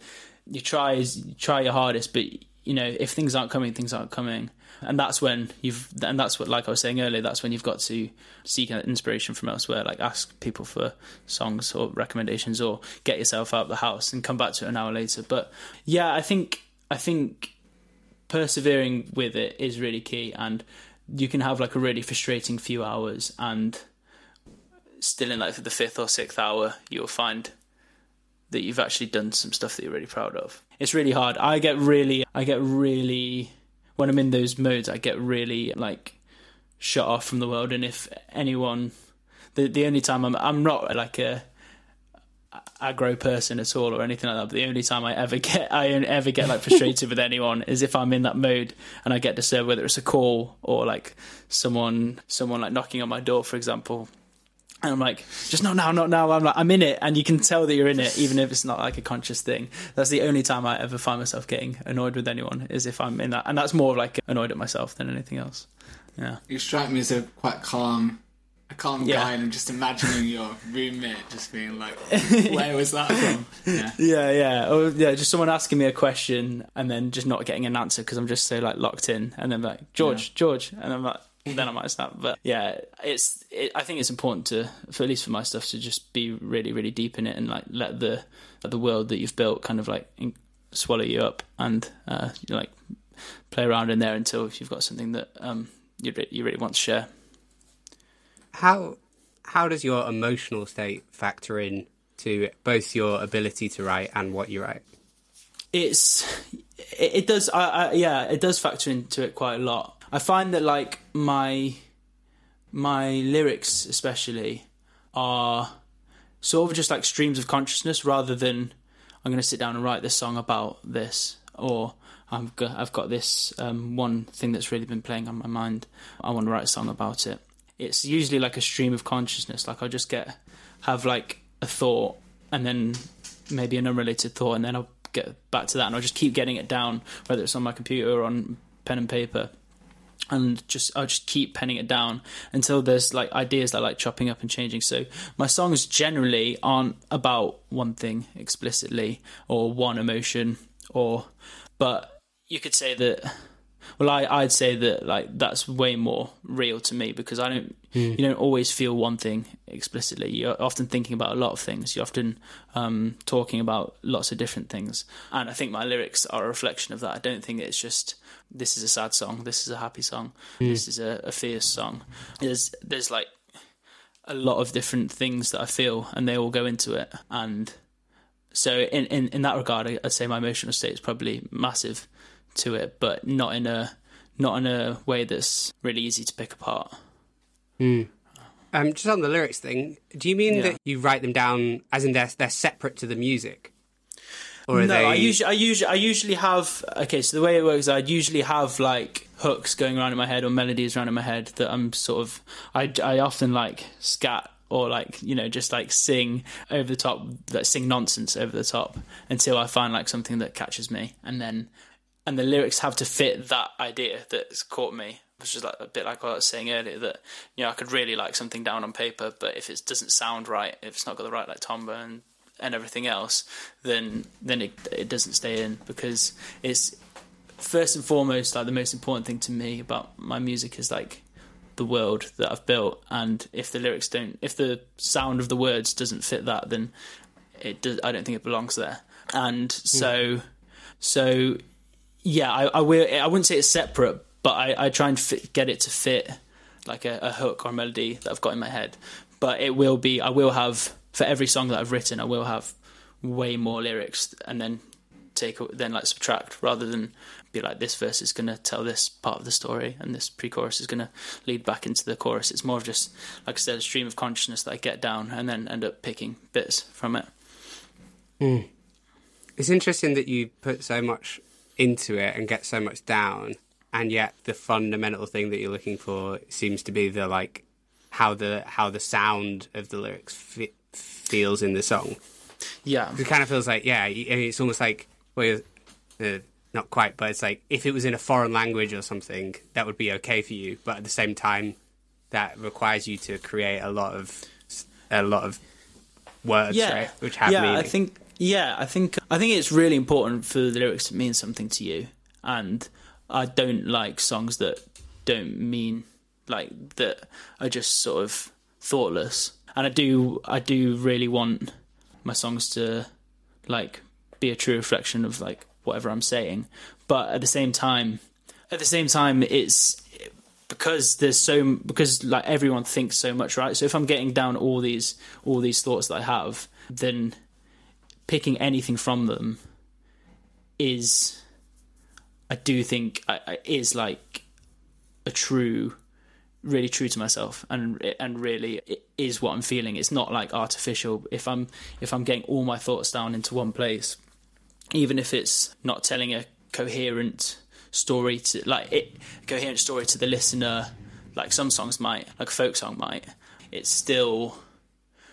you try as you try your hardest but you know if things aren't coming things aren't coming and that's when you've and that's what like i was saying earlier that's when you've got to seek inspiration from elsewhere like ask people for songs or recommendations or get yourself out of the house and come back to it an hour later but yeah i think i think persevering with it is really key and you can have like a really frustrating few hours and still in like the fifth or sixth hour you'll find that you've actually done some stuff that you're really proud of. It's really hard. I get really, I get really, when I'm in those modes, I get really like shut off from the world. And if anyone, the the only time I'm, I'm not like a aggro person at all or anything like that. But the only time I ever (laughs) get, I ever get like frustrated with anyone is if I'm in that mode and I get disturbed, whether it's a call or like someone, someone like knocking on my door, for example. And I'm like, just not now, not now. I'm like, I'm in it, and you can tell that you're in it, even if it's not like a conscious thing. That's the only time I ever find myself getting annoyed with anyone is if I'm in that, and that's more like annoyed at myself than anything else. Yeah, You strike me as a quite calm, a calm Yeah. guy, and I'm just imagining your roommate just being like, (laughs) "Where was that from?" Yeah. yeah, yeah, or yeah. Just someone asking me a question and then just not getting an answer because I'm just so like locked in, and then like George, George, and I'm like. Then I might snap, but yeah, it's. It, I think it's important to, for at least for my stuff, to just be really, really deep in it and like let the let the world that you've built kind of like in, swallow you up and uh, you like play around in there until if you've got something that um you re- you really want to share. How how does your emotional state factor in to both your ability to write and what you write? it's it, it does I, I yeah it does factor into it quite a lot i find that like my my lyrics especially are sort of just like streams of consciousness rather than I'm going to sit down and write this song about this, or I've got, I've got this um, one thing that's really been playing on my mind. I want to write a song about it. It's usually like a stream of consciousness. Like I'll just get have like a thought and then maybe an unrelated thought, and then I'll get back to that, and I'll just keep getting it down, whether it's on my computer or on pen and paper and just I'll just keep penning it down until there's like ideas that I like chopping up and changing. So my songs generally aren't about one thing explicitly or one emotion or but you could say that well I, I'd say that like that's way more real to me because I don't mm. you don't always feel one thing explicitly. You're often thinking about a lot of things. You're often um, talking about lots of different things. And I think my lyrics are a reflection of that. I don't think it's just this is a sad song, this is a happy song, mm. this is a, a fierce song. There's there's like a lot of different things that I feel, and they all go into it. And so, in in, in that regard, I'd say my emotional state is probably massive to it, but not in a not in a way that's really easy to pick apart. Mm. Um, just on the lyrics thing, do you mean yeah. that you write them down as in they're they're separate to the music? Or no, they... I usually, I usually, I usually have. Okay, so the way it works, I usually have like hooks going around in my head or melodies around in my head that I'm sort of. I, I often like scat or like you know just like sing over the top, like sing nonsense over the top until I find like something that catches me, and then and the lyrics have to fit that idea that's caught me. Which is like a bit like what I was saying earlier that you know I could really like something down on paper, but if it doesn't sound right, if it's not got the right like timbre and and everything else, then then it it doesn't stay in because it's first and foremost like the most important thing to me about my music is like the world that I've built, and if the lyrics don't, if the sound of the words doesn't fit that, then it does, I don't think it belongs there. And hmm. so, mm. so yeah, I, I will. I wouldn't say it's separate, but I, I try and fit, get it to fit like a, a hook or a melody that I've got in my head. But it will be. I will have for every song that I've written, I will have way more lyrics and then take then like subtract rather than be like this verse is going to tell this part of the story and this pre-chorus is going to lead back into the chorus it's more of just like i said a stream of consciousness that i get down and then end up picking bits from it mm. it's interesting that you put so much into it and get so much down and yet the fundamental thing that you're looking for seems to be the like how the how the sound of the lyrics fit feels in the song. Yeah, it kind of feels like yeah, it's almost like well, uh, not quite, but it's like if it was in a foreign language or something, that would be okay for you. But at the same time, that requires you to create a lot of a lot of words, yeah. right? Which have yeah, meaning. I think yeah, I think I think it's really important for the lyrics to mean something to you, and I don't like songs that don't mean like that are just sort of thoughtless and I do I do really want my songs to like be a true reflection of like whatever I'm saying, but at the same time, at the same time, it's because there's so because like everyone thinks so much, right? So if I'm getting down all these all these thoughts that I have, then picking anything from them is I do think I, I, is like a true really true to myself and and really is what I'm feeling. It's not like artificial. If I'm if I'm getting all my thoughts down into one place, even if it's not telling a coherent story to like it coherent story to the listener, like some songs might, like a folk song might, it's still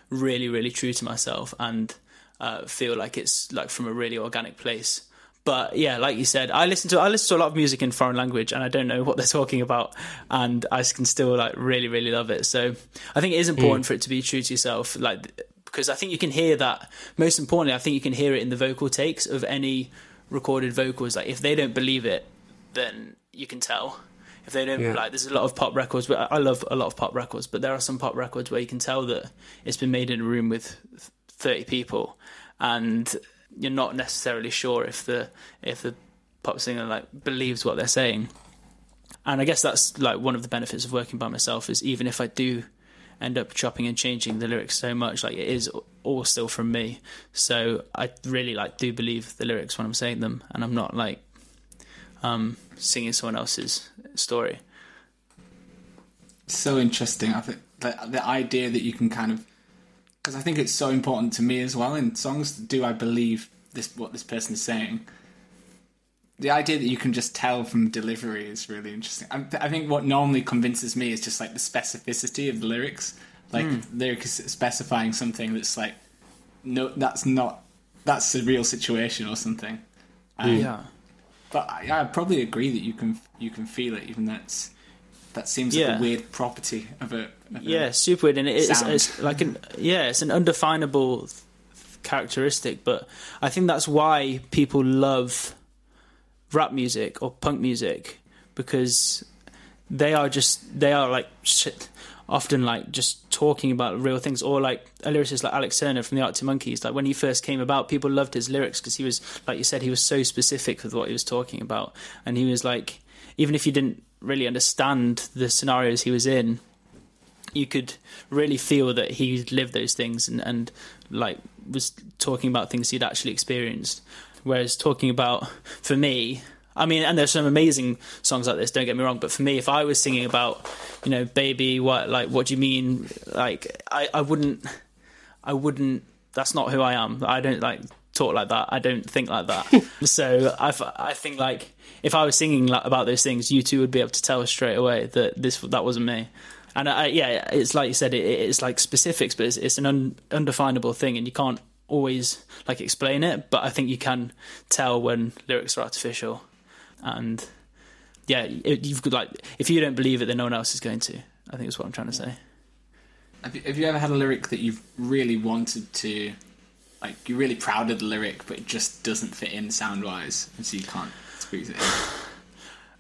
really really true to myself and uh, feel like it's like from a really organic place but yeah, like you said, I listen to I listen to a lot of music in foreign language, and I don't know what they're talking about, and I can still like really really love it. So I think it is important mm. for it to be true to yourself, like because I think you can hear that. Most importantly, I think you can hear it in the vocal takes of any recorded vocals. Like if they don't believe it, then you can tell. If they don't yeah. like, there's a lot of pop records. But I love a lot of pop records, but there are some pop records where you can tell that it's been made in a room with thirty people, and you're not necessarily sure if the if the pop singer like believes what they're saying. And I guess that's like one of the benefits of working by myself is even if I do end up chopping and changing the lyrics so much, like it is all still from me. So I really like do believe the lyrics when I'm saying them, and I'm not like um, singing someone else's story. So interesting. I think the, the idea that you can kind of because I think it's so important to me as well in songs. Do I believe this what this person is saying. The idea that you can just tell from delivery is really interesting. I, I think what normally convinces me is just like the specificity of the lyrics, like Hmm. lyrics specifying something that's like, no, that's not, that's a real situation or something. Um, Yeah. but I, I probably agree that you can you can feel it, even that's that seems like Yeah. a weird property of a, of a Yeah, super weird, and it- it's, it's (laughs) like an yeah, it's an undefinable characteristic. But I think that's why people love rap music or punk music because they are just they are like shit, often like just talking about real things or like a lyricist like Alex Turner from the Arctic Monkeys like when he first came about people loved his lyrics because he was like you said he was so specific with what he was talking about and he was like even if you didn't really understand the scenarios he was in you could really feel that he'd lived those things and, and like was talking about things he'd actually experienced. Whereas talking about for me, I mean, and there's some amazing songs like this. Don't get me wrong, but for me, if I was singing about, you know, baby, what like, what do you mean? Like, I, I wouldn't, I wouldn't. That's not who I am. I don't like talk like that. I don't think like that. (laughs) so I, I think like if I was singing like, about those things, you two would be able to tell straight away that this that wasn't me. And I, yeah, it's like you said, it, it's like specifics, but it's, it's an un, undefinable thing, and you can't always like explain it. But I think you can tell when lyrics are artificial, and yeah, it, you've got like if you don't believe it, then no one else is going to. I think is what I'm trying to say. Have you, have you ever had a lyric that you've really wanted to, like, you're really proud of the lyric, but it just doesn't fit in sound wise, and so you can't squeeze it in? (sighs) (laughs)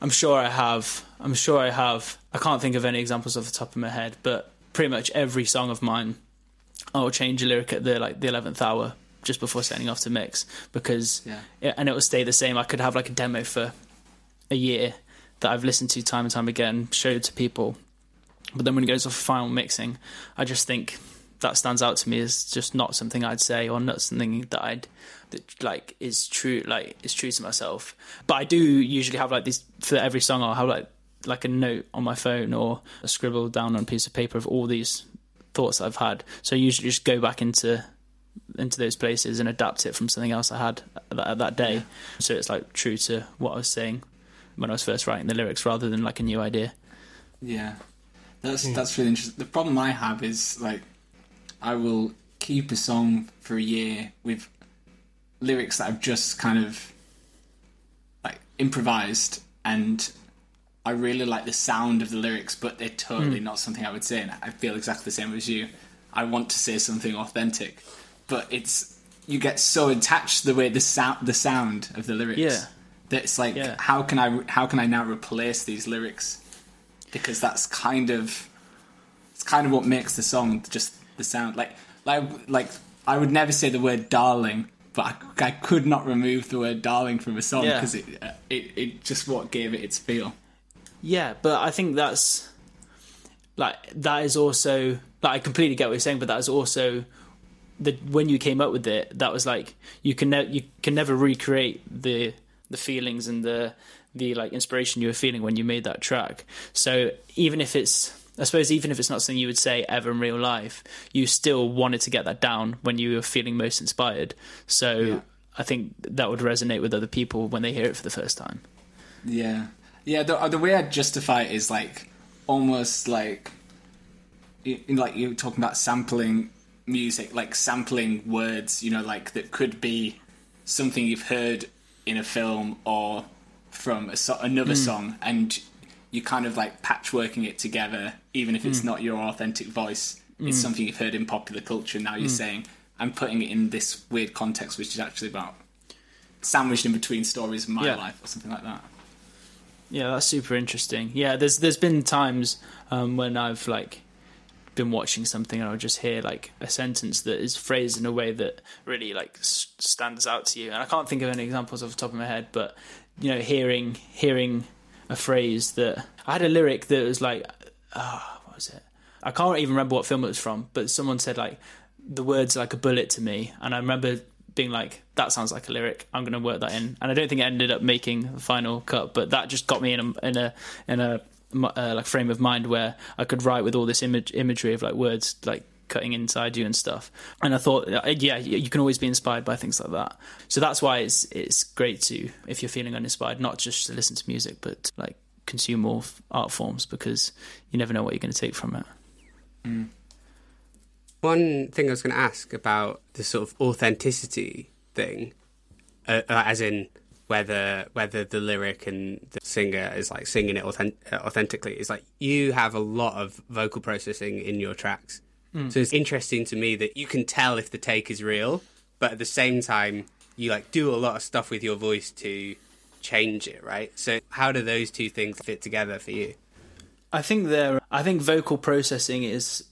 I'm sure I have. I'm sure I have. I can't think of any examples off the top of my head, but pretty much every song of mine, I'll change a lyric at the like the eleventh hour just before sending off to mix because, Yeah. yeah, and it will stay the same. I could have like a demo for a year that I've listened to time and time again, showed to people, but then when it goes off final mixing, I just think that stands out to me as just not something I'd say or not something that I'd that like is true like is true to myself. But I do usually have like these for every song I'll have like like a note on my phone or a scribble down on a piece of paper of all these thoughts I've had. So I usually just go back into into those places and adapt it from something else I had at that, at that day. So it's like true to what I was saying when I was first writing the lyrics rather than like a new idea. Yeah, that's hmm. that's really interesting. The problem I have is like, I will keep a song for a year with lyrics that I've just kind of like improvised, and I really like the sound of the lyrics, but they're totally hmm. not something I would say. And I feel exactly the same as you. I want to say something authentic, but it's you get so attached to the way the sound the sound of the lyrics. Yeah. That it's like, Yeah. how can I how can I now replace these lyrics? Because that's kind of it's kind of what makes the song just the sound. Like like like I would never say the word darling, but I, I could not remove the word darling from a song Yeah. because it, uh, it it just what gave it its feel. Yeah, but I think that's like that is also like I completely get what you're saying, but that is also the when you came up with it, that was like you can ne- you can never recreate the the feelings and the the like inspiration you were feeling when you made that track. So even if it's I suppose even if it's not something you would say ever in real life, you still wanted to get that down when you were feeling most inspired. So Yeah. I think that would resonate with other people when they hear it for the first time. Yeah, yeah. The the way I justify it is like almost like you, like you're talking about sampling music, like sampling words. You know, like that could be something you've heard in a film or from a another mm. song, and you kind of like patchworking it together, even if it's hmm. not your authentic voice. It's hmm. something you've heard in popular culture. Now you're hmm. saying I'm putting it in this weird context, which is actually about sandwiched in between stories of my Yeah. life or something like that. Yeah, that's super interesting. Yeah, there's there's been times um, when I've like been watching something and I'll just hear like a sentence that is phrased in a way that really like s- stands out to you. And I can't think of any examples off the top of my head, but you know, hearing hearing a phrase that I had a lyric that was like, ah, what was it? I can't even remember what film it was from, but someone said like the words like a bullet to me, and I remember being like, that sounds like a lyric. I'm going to work that in, and I don't think it ended up making the final cut, but that just got me in a in a in a uh, like frame of mind where I could write with all this image imagery of like words like cutting inside you and stuff. And I thought, uh, yeah, you can always be inspired by things like that. So that's why it's it's great to, if you're feeling uninspired, not just to listen to music, but like consume more art forms because you never know what you're going to take from it. Mm. One thing I was going to ask about the sort of authenticity thing, uh, uh, as in whether whether the lyric and the singer is like singing it authentic, authentically, is like you have a lot of vocal processing in your tracks. Mm. So it's interesting to me that you can tell if the take is real, but at the same time, you like do a lot of stuff with your voice to change it, right? So how do those two things fit together for you? I think there. I think vocal processing is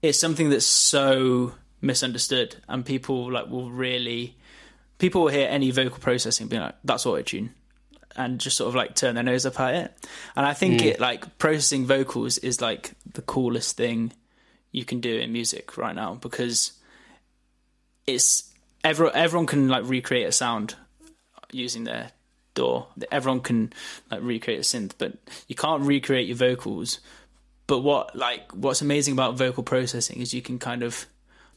it's something that's so misunderstood, and people like will really people will hear any vocal processing being like that's auto tune, and just sort of like turn their nose up at it. And I think mm. it like processing vocals is like the coolest thing you can do in music right now because it's everyone everyone can like recreate a sound using their DAW. Everyone can like recreate a synth, but you can't recreate your vocals but what like what's amazing about vocal processing is you can kind of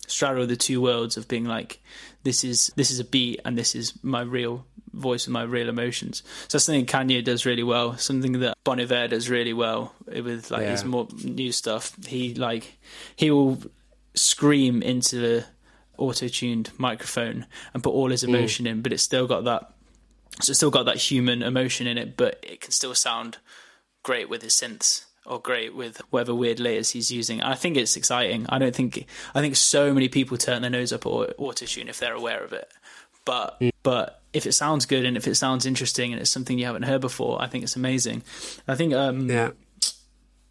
straddle the two worlds of being like this is this is a beat and this is my real voice and my real emotions. So that's something Kanye does really well. Something that Bon Iver does really well with like yeah. his more new stuff. He like he will scream into the auto-tuned microphone and put all his mm. emotion mm. in, but it's still got that so it's still got that human emotion in it, but it can still sound great with his synths or great with whatever weird layers he's using. I think it's exciting. I don't think I think so many people turn their nose up at autotune if they're aware of it. But mm. but if it sounds good and if it sounds interesting and it's something you haven't heard before, I think it's amazing. I think um, yeah.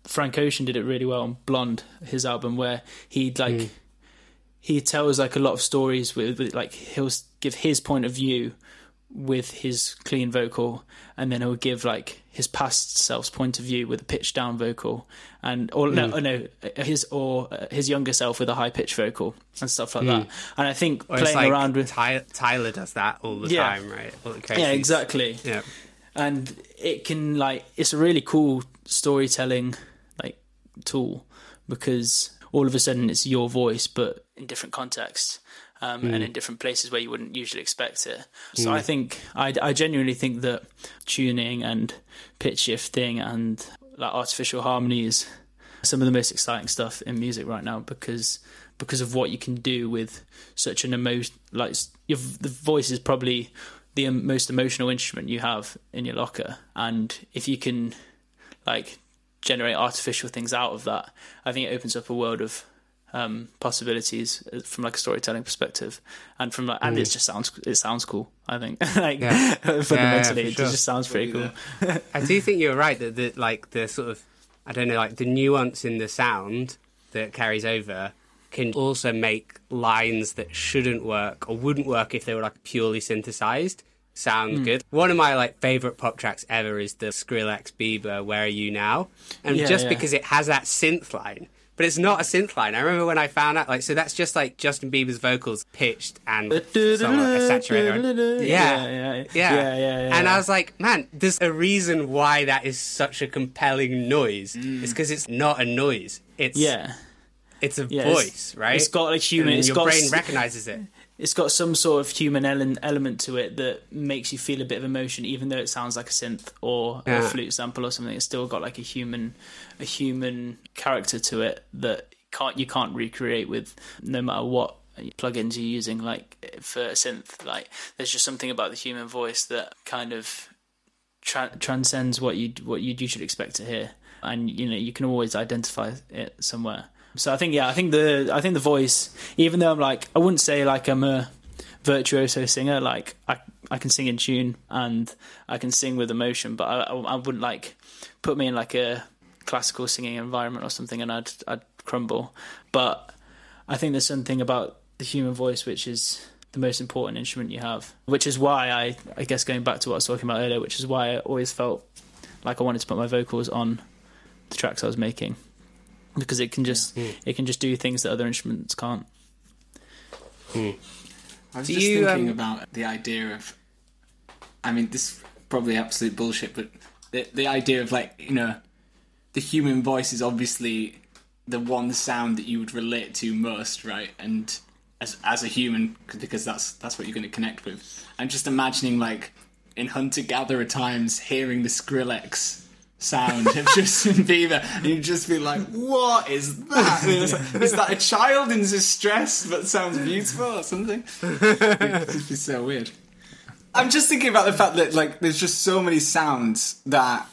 Frank Ocean did it really well on Blonde, his album, where he'd like mm. he tells like a lot of stories with, with like he'll give his point of view with his clean vocal, and then he'll give like his past self's point of view with a pitch down vocal, and or mm. no, no, his or uh, his younger self with a high pitch vocal and stuff like mm. that. And I think or playing like around with Tyler, Tyler, does that all the yeah. time, right? yeah, exactly. Yeah, and it can like it's a really cool storytelling like tool because all of a sudden it's your voice but in different contexts um, mm. and in different places where you wouldn't usually expect it. So mm. I think I, I genuinely think that tuning and pitch shifting and like artificial harmonies some of the most exciting stuff in music right now because because of what you can do with such an emotion like your the voice is probably the most emotional instrument you have in your locker and if you can like generate artificial things out of that i think it opens up a world of um, possibilities uh, from like a storytelling perspective, and from like, and mm. it just sounds it sounds cool. I think (laughs) like yeah. (laughs) fundamentally, yeah, yeah, sure. it just sounds pretty cool. I do think you're right that the like the sort of I don't know like the nuance in the sound that carries over can also make lines that shouldn't work or wouldn't work if they were like purely synthesized sound mm. good. One of my like favorite pop tracks ever is the Skrillex Bieber "Where Are You Now," and yeah, just yeah. because it has that synth line, but it's not a synth line. I remember when I found out, like, so that's just like Justin Bieber's vocals pitched and somewhat saturated. Yeah. Yeah, yeah, yeah, yeah, And I was like, man, there's a reason why that is such a compelling noise. Mm. It's because it's not a noise. It's yeah. It's a voice, it's, right? It's got a human. And your got brain recognizes it it's got some sort of human element to it that makes you feel a bit of emotion, even though it sounds like a synth or yeah. a flute sample or something. It's still got like a human, a human character to it that can't you can't recreate with no matter what plugins you're using. Like for a synth, like there's just something about the human voice that kind of tra- transcends what you what you you should expect to hear, and you know you can always identify it somewhere. So I think yeah, I think the I think the voice, even though I'm like I wouldn't say like I'm a virtuoso singer, like I I can sing in tune and I can sing with emotion, but I I wouldn't like put me in like a classical singing environment or something and I'd I'd crumble. But I think there's something about the human voice which is the most important instrument you have, which is why I I guess going back to what I was talking about earlier, which is why I always felt like I wanted to put my vocals on the tracks I was making because it can just yeah. it can just do things that other instruments can't. Hmm. I was do just you, thinking um... about the idea of. I mean, this is probably absolute bullshit, but the the idea of like you know, the human voice is obviously the one sound that you would relate to most, right? And as as a human, because that's that's what you're going to connect with. I'm just imagining like in hunter gatherer times, hearing the Skrillex sound of Justin (laughs) Bieber, and you'd just be like, "What is that? Like, is that a child in distress but sounds beautiful or something?" It'd just be so weird. I'm just thinking about the fact that like there's just so many sounds that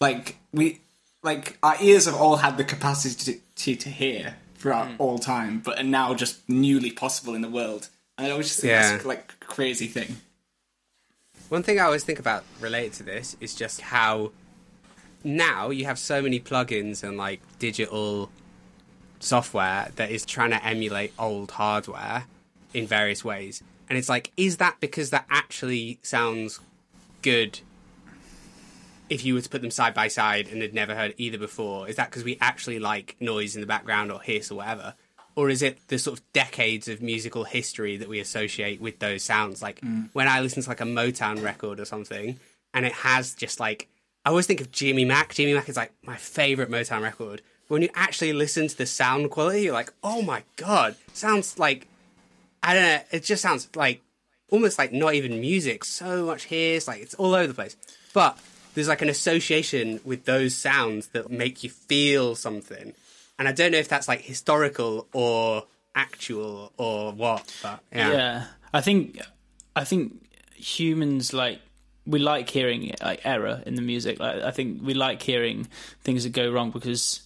like we like our ears have all had the capacity to, to hear throughout mm. all time, but are now just newly possible in the world. And I always just think Yeah. that's like a crazy thing. One thing I always think about related to this is just how now you have so many plugins and like digital software that is trying to emulate old hardware in various ways. And it's like, is that because that actually sounds good if you were to put them side by side and had never heard either before? Is that because we actually like noise in the background or hiss or whatever? Or is it the sort of decades of musical history that we associate with those sounds? Like mm. when I listen to like a Motown record or something, and it has just like I always think of Jimmy Mack. Jimmy Mack is like my favorite Motown record. When you actually listen to the sound quality, you're like, oh my god, sounds like I don't know. It just sounds like almost like not even music. So much here, it's like it's all over the place. But there's like an association with those sounds that make you feel something. And I don't know if that's like historical or actual or what. But yeah, Yeah, I think I think humans like we like hearing like error in the music. Like I think we like hearing things that go wrong because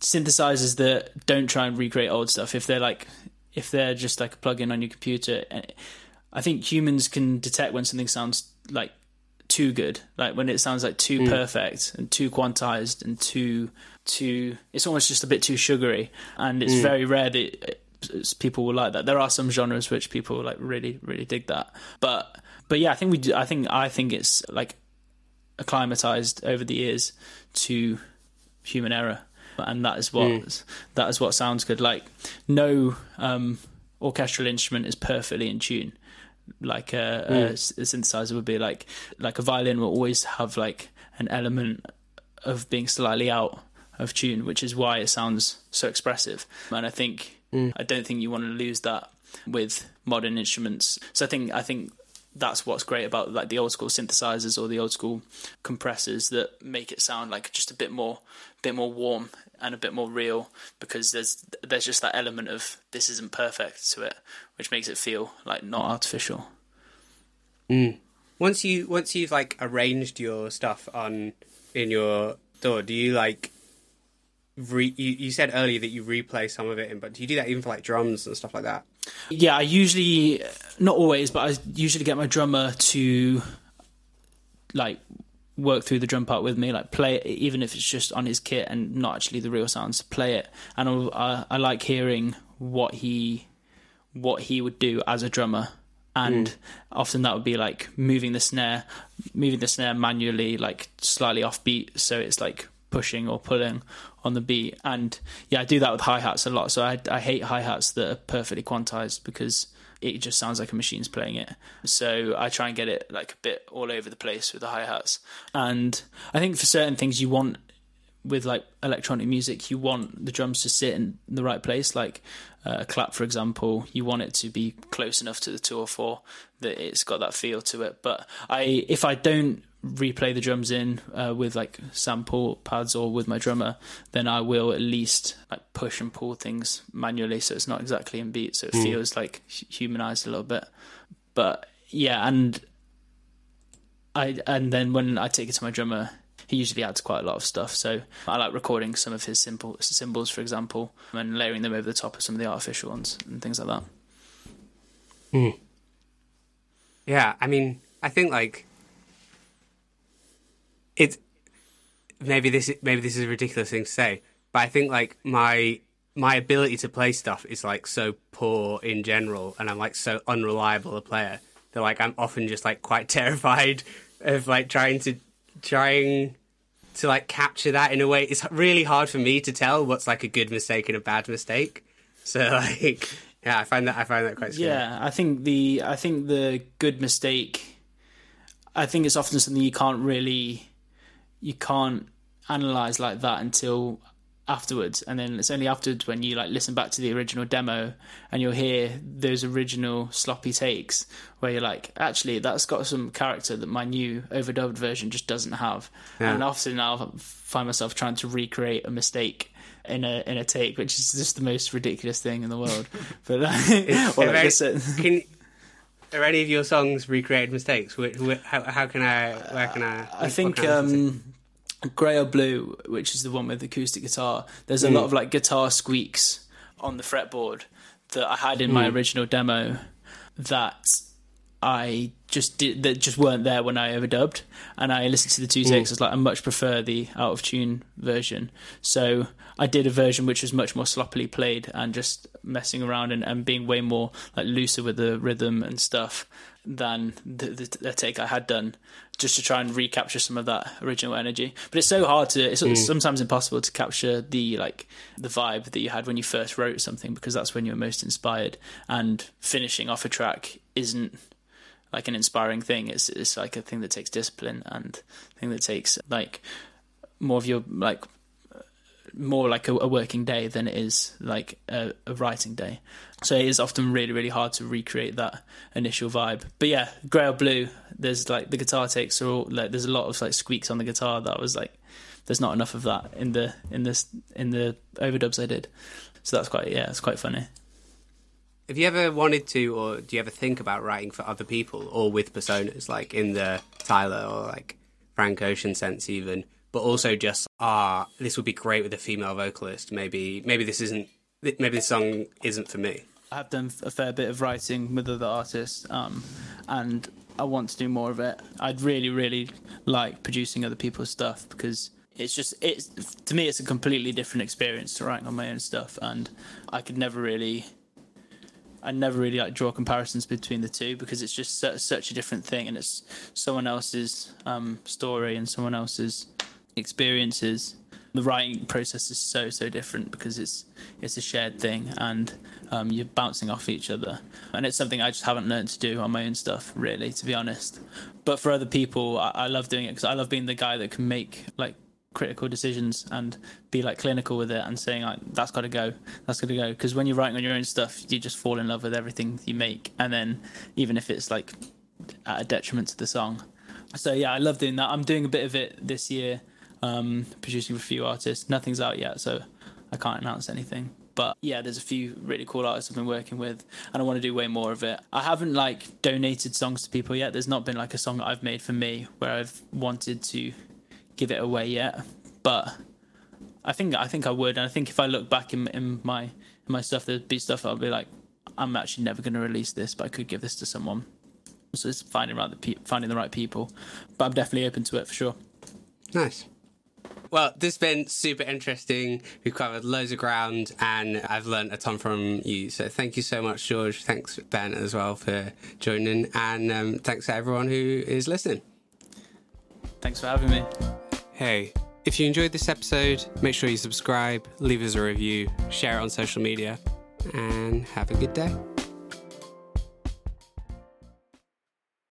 synthesizers that don't try and recreate old stuff if they're like if they're just like a plug-in on your computer eh, I think humans can detect when something sounds like too good. Like when it sounds like too mm. perfect and too quantized and too too it's almost just a bit too sugary. And it's mm. very rare that uh, people will like that. There are some genres which people like really really dig that. But but yeah i think we do i think i think it's like acclimatized over the years to human error. And that is what mm. that is what sounds good. Like no um orchestral instrument is perfectly in tune. Like uh, uh, mm. a synthesizer would be like like a violin will always have like an element of being slightly out of tune which is why it sounds so expressive. And i think mm. i don't think you want to lose that with modern instruments. So i think i think that's what's great about like the old school synthesizers or the old school compressors that make it sound like just a bit more bit more warm and a bit more real because there's there's just that element of this isn't perfect to it which makes it feel like not artificial mm. once you once you've like arranged your stuff on in your DAW, do you like re? You, you said earlier that you replay some of it, in, but do you do that even for like drums and stuff like that? Yeah, I usually not always, but I usually get my drummer to like work through the drum part with me, like play it, even if it's just on his kit and not actually the real sounds. Play it, and I, I like hearing what he what he would do as a drummer. And mm. often that would be like moving the snare, moving the snare manually, like slightly off beat, so it's like pushing or pulling on the beat. And yeah, I do that with hi hats a lot. So I, I hate hi hats that are perfectly quantized because it just sounds like a machine's playing it. So I try and get it like a bit all over the place with the hi hats. And I think for certain things you want with like electronic music, you want the drums to sit in the right place. Like uh, a clap, for example, you want it to be close enough to the two or four that it's got that feel to it. But I, if I don't replay the drums in uh, with like sample pads or with my drummer, then I will at least like push and pull things manually, so it's not exactly in beat, so it feels like humanized a little bit. But yeah, and I and then when I take it to my drummer, he usually adds quite a lot of stuff. So I like recording some of his simple cymbals, for example, and layering them over the top of some of the artificial ones and things like that. Yeah, I mean, I think like it's maybe this maybe this is a ridiculous thing to say, but I think like my my ability to play stuff is like so poor in general, and I'm like so unreliable a player that like I'm often just like quite (laughs) terrified of like trying to trying to like capture that in a way. It's really hard for me to tell what's like a good mistake and a bad mistake. So (laughs) like, yeah, I find that I find that quite scary. Yeah, I think the I think the good mistake. I think it's often something you can't really, you can't analyze like that until afterwards. And then it's only afterwards when you like listen back to the original demo and you'll hear those original sloppy takes where you're like actually that's got some character that my new overdubbed version just doesn't have. Yeah. and often i'll find myself trying to recreate a mistake in a in a take which is just the most ridiculous thing in the world. (laughs) But (laughs) like any- this, uh, can, are any of your songs recreated mistakes? How, how can I? Where can I? Think can I to? um, Grey or Blue, which is the one with acoustic guitar, there's Mm. a lot of like guitar squeaks on the fretboard that I had in Mm. my original demo that I just did that just weren't there when I overdubbed, and I listened to the two takes. Mm. I was like, I much prefer the out of tune version. So I did a version which was much more sloppily played and just messing around and, and being way more like looser with the rhythm and stuff than the, the, the take I had done, just to try and recapture some of that original energy. But it's so hard to. It's mm. sometimes impossible to capture the like the vibe that you had when you first wrote something because that's when you're most inspired. And finishing off a track isn't like an inspiring thing. It's it's like a thing that takes discipline and thing that takes like more of your like more like a, a working day than it is like a, a writing day. So it is often really really hard to recreate that initial vibe. But yeah, grey or blue. There's like the guitar takes are all like there's a lot of like squeaks on the guitar that was like there's not enough of that in the in this in the overdubs I did. So that's quite yeah, it's quite funny. Have you ever wanted to, or do you ever think about writing for other people or with personas, like in the Tyler or like Frank Ocean sense, even? But also just ah, this would be great with a female vocalist. Maybe, maybe this isn't. Maybe this song isn't for me. I have done a fair bit of writing with other artists, um, and I want to do more of it. I'd really, really like producing other people's stuff because it's just it's to me it's a completely different experience to writing on my own stuff, and I could never really. I never really like draw comparisons between the two because it's just su- such a different thing, and it's someone else's um, story and someone else's experiences. The writing process is so so different because it's it's a shared thing and um, you're bouncing off each other, and it's something I just haven't learned to do on my own stuff, really, to be honest. But for other people, I, I love doing it because I love being the guy that can make like critical decisions and be like clinical with it and saying like that's got to go. That's got to go. Because when you're writing on your own stuff you just fall in love with everything you make. And then even if it's like at a detriment to the song. So yeah i love doing that. I'm doing a bit of it this year um producing with a few artists. Nothing's out yet so i can't announce anything. But yeah there's a few really cool artists i've been working with and i want to do way more of it. I haven't like donated songs to people yet. There's not been like a song that i've made for me where i've wanted to give it away yet, but I think I think I would, and I think if I look back in in my in my stuff, there'd be stuff I'll be like, I'm actually never going to release this, but I could give this to someone. So it's finding right the pe- finding the right people, but I'm definitely open to it for sure. Nice. Well, this has been super interesting. We've covered loads of ground and I've learned a ton from you. So thank you so much, George. Thanks, Ben, as well, for joining. And um, thanks to everyone who is listening. Thanks for having me. Hey, if you enjoyed this episode, make sure you subscribe, leave us a review, share it on social media, and have a good day.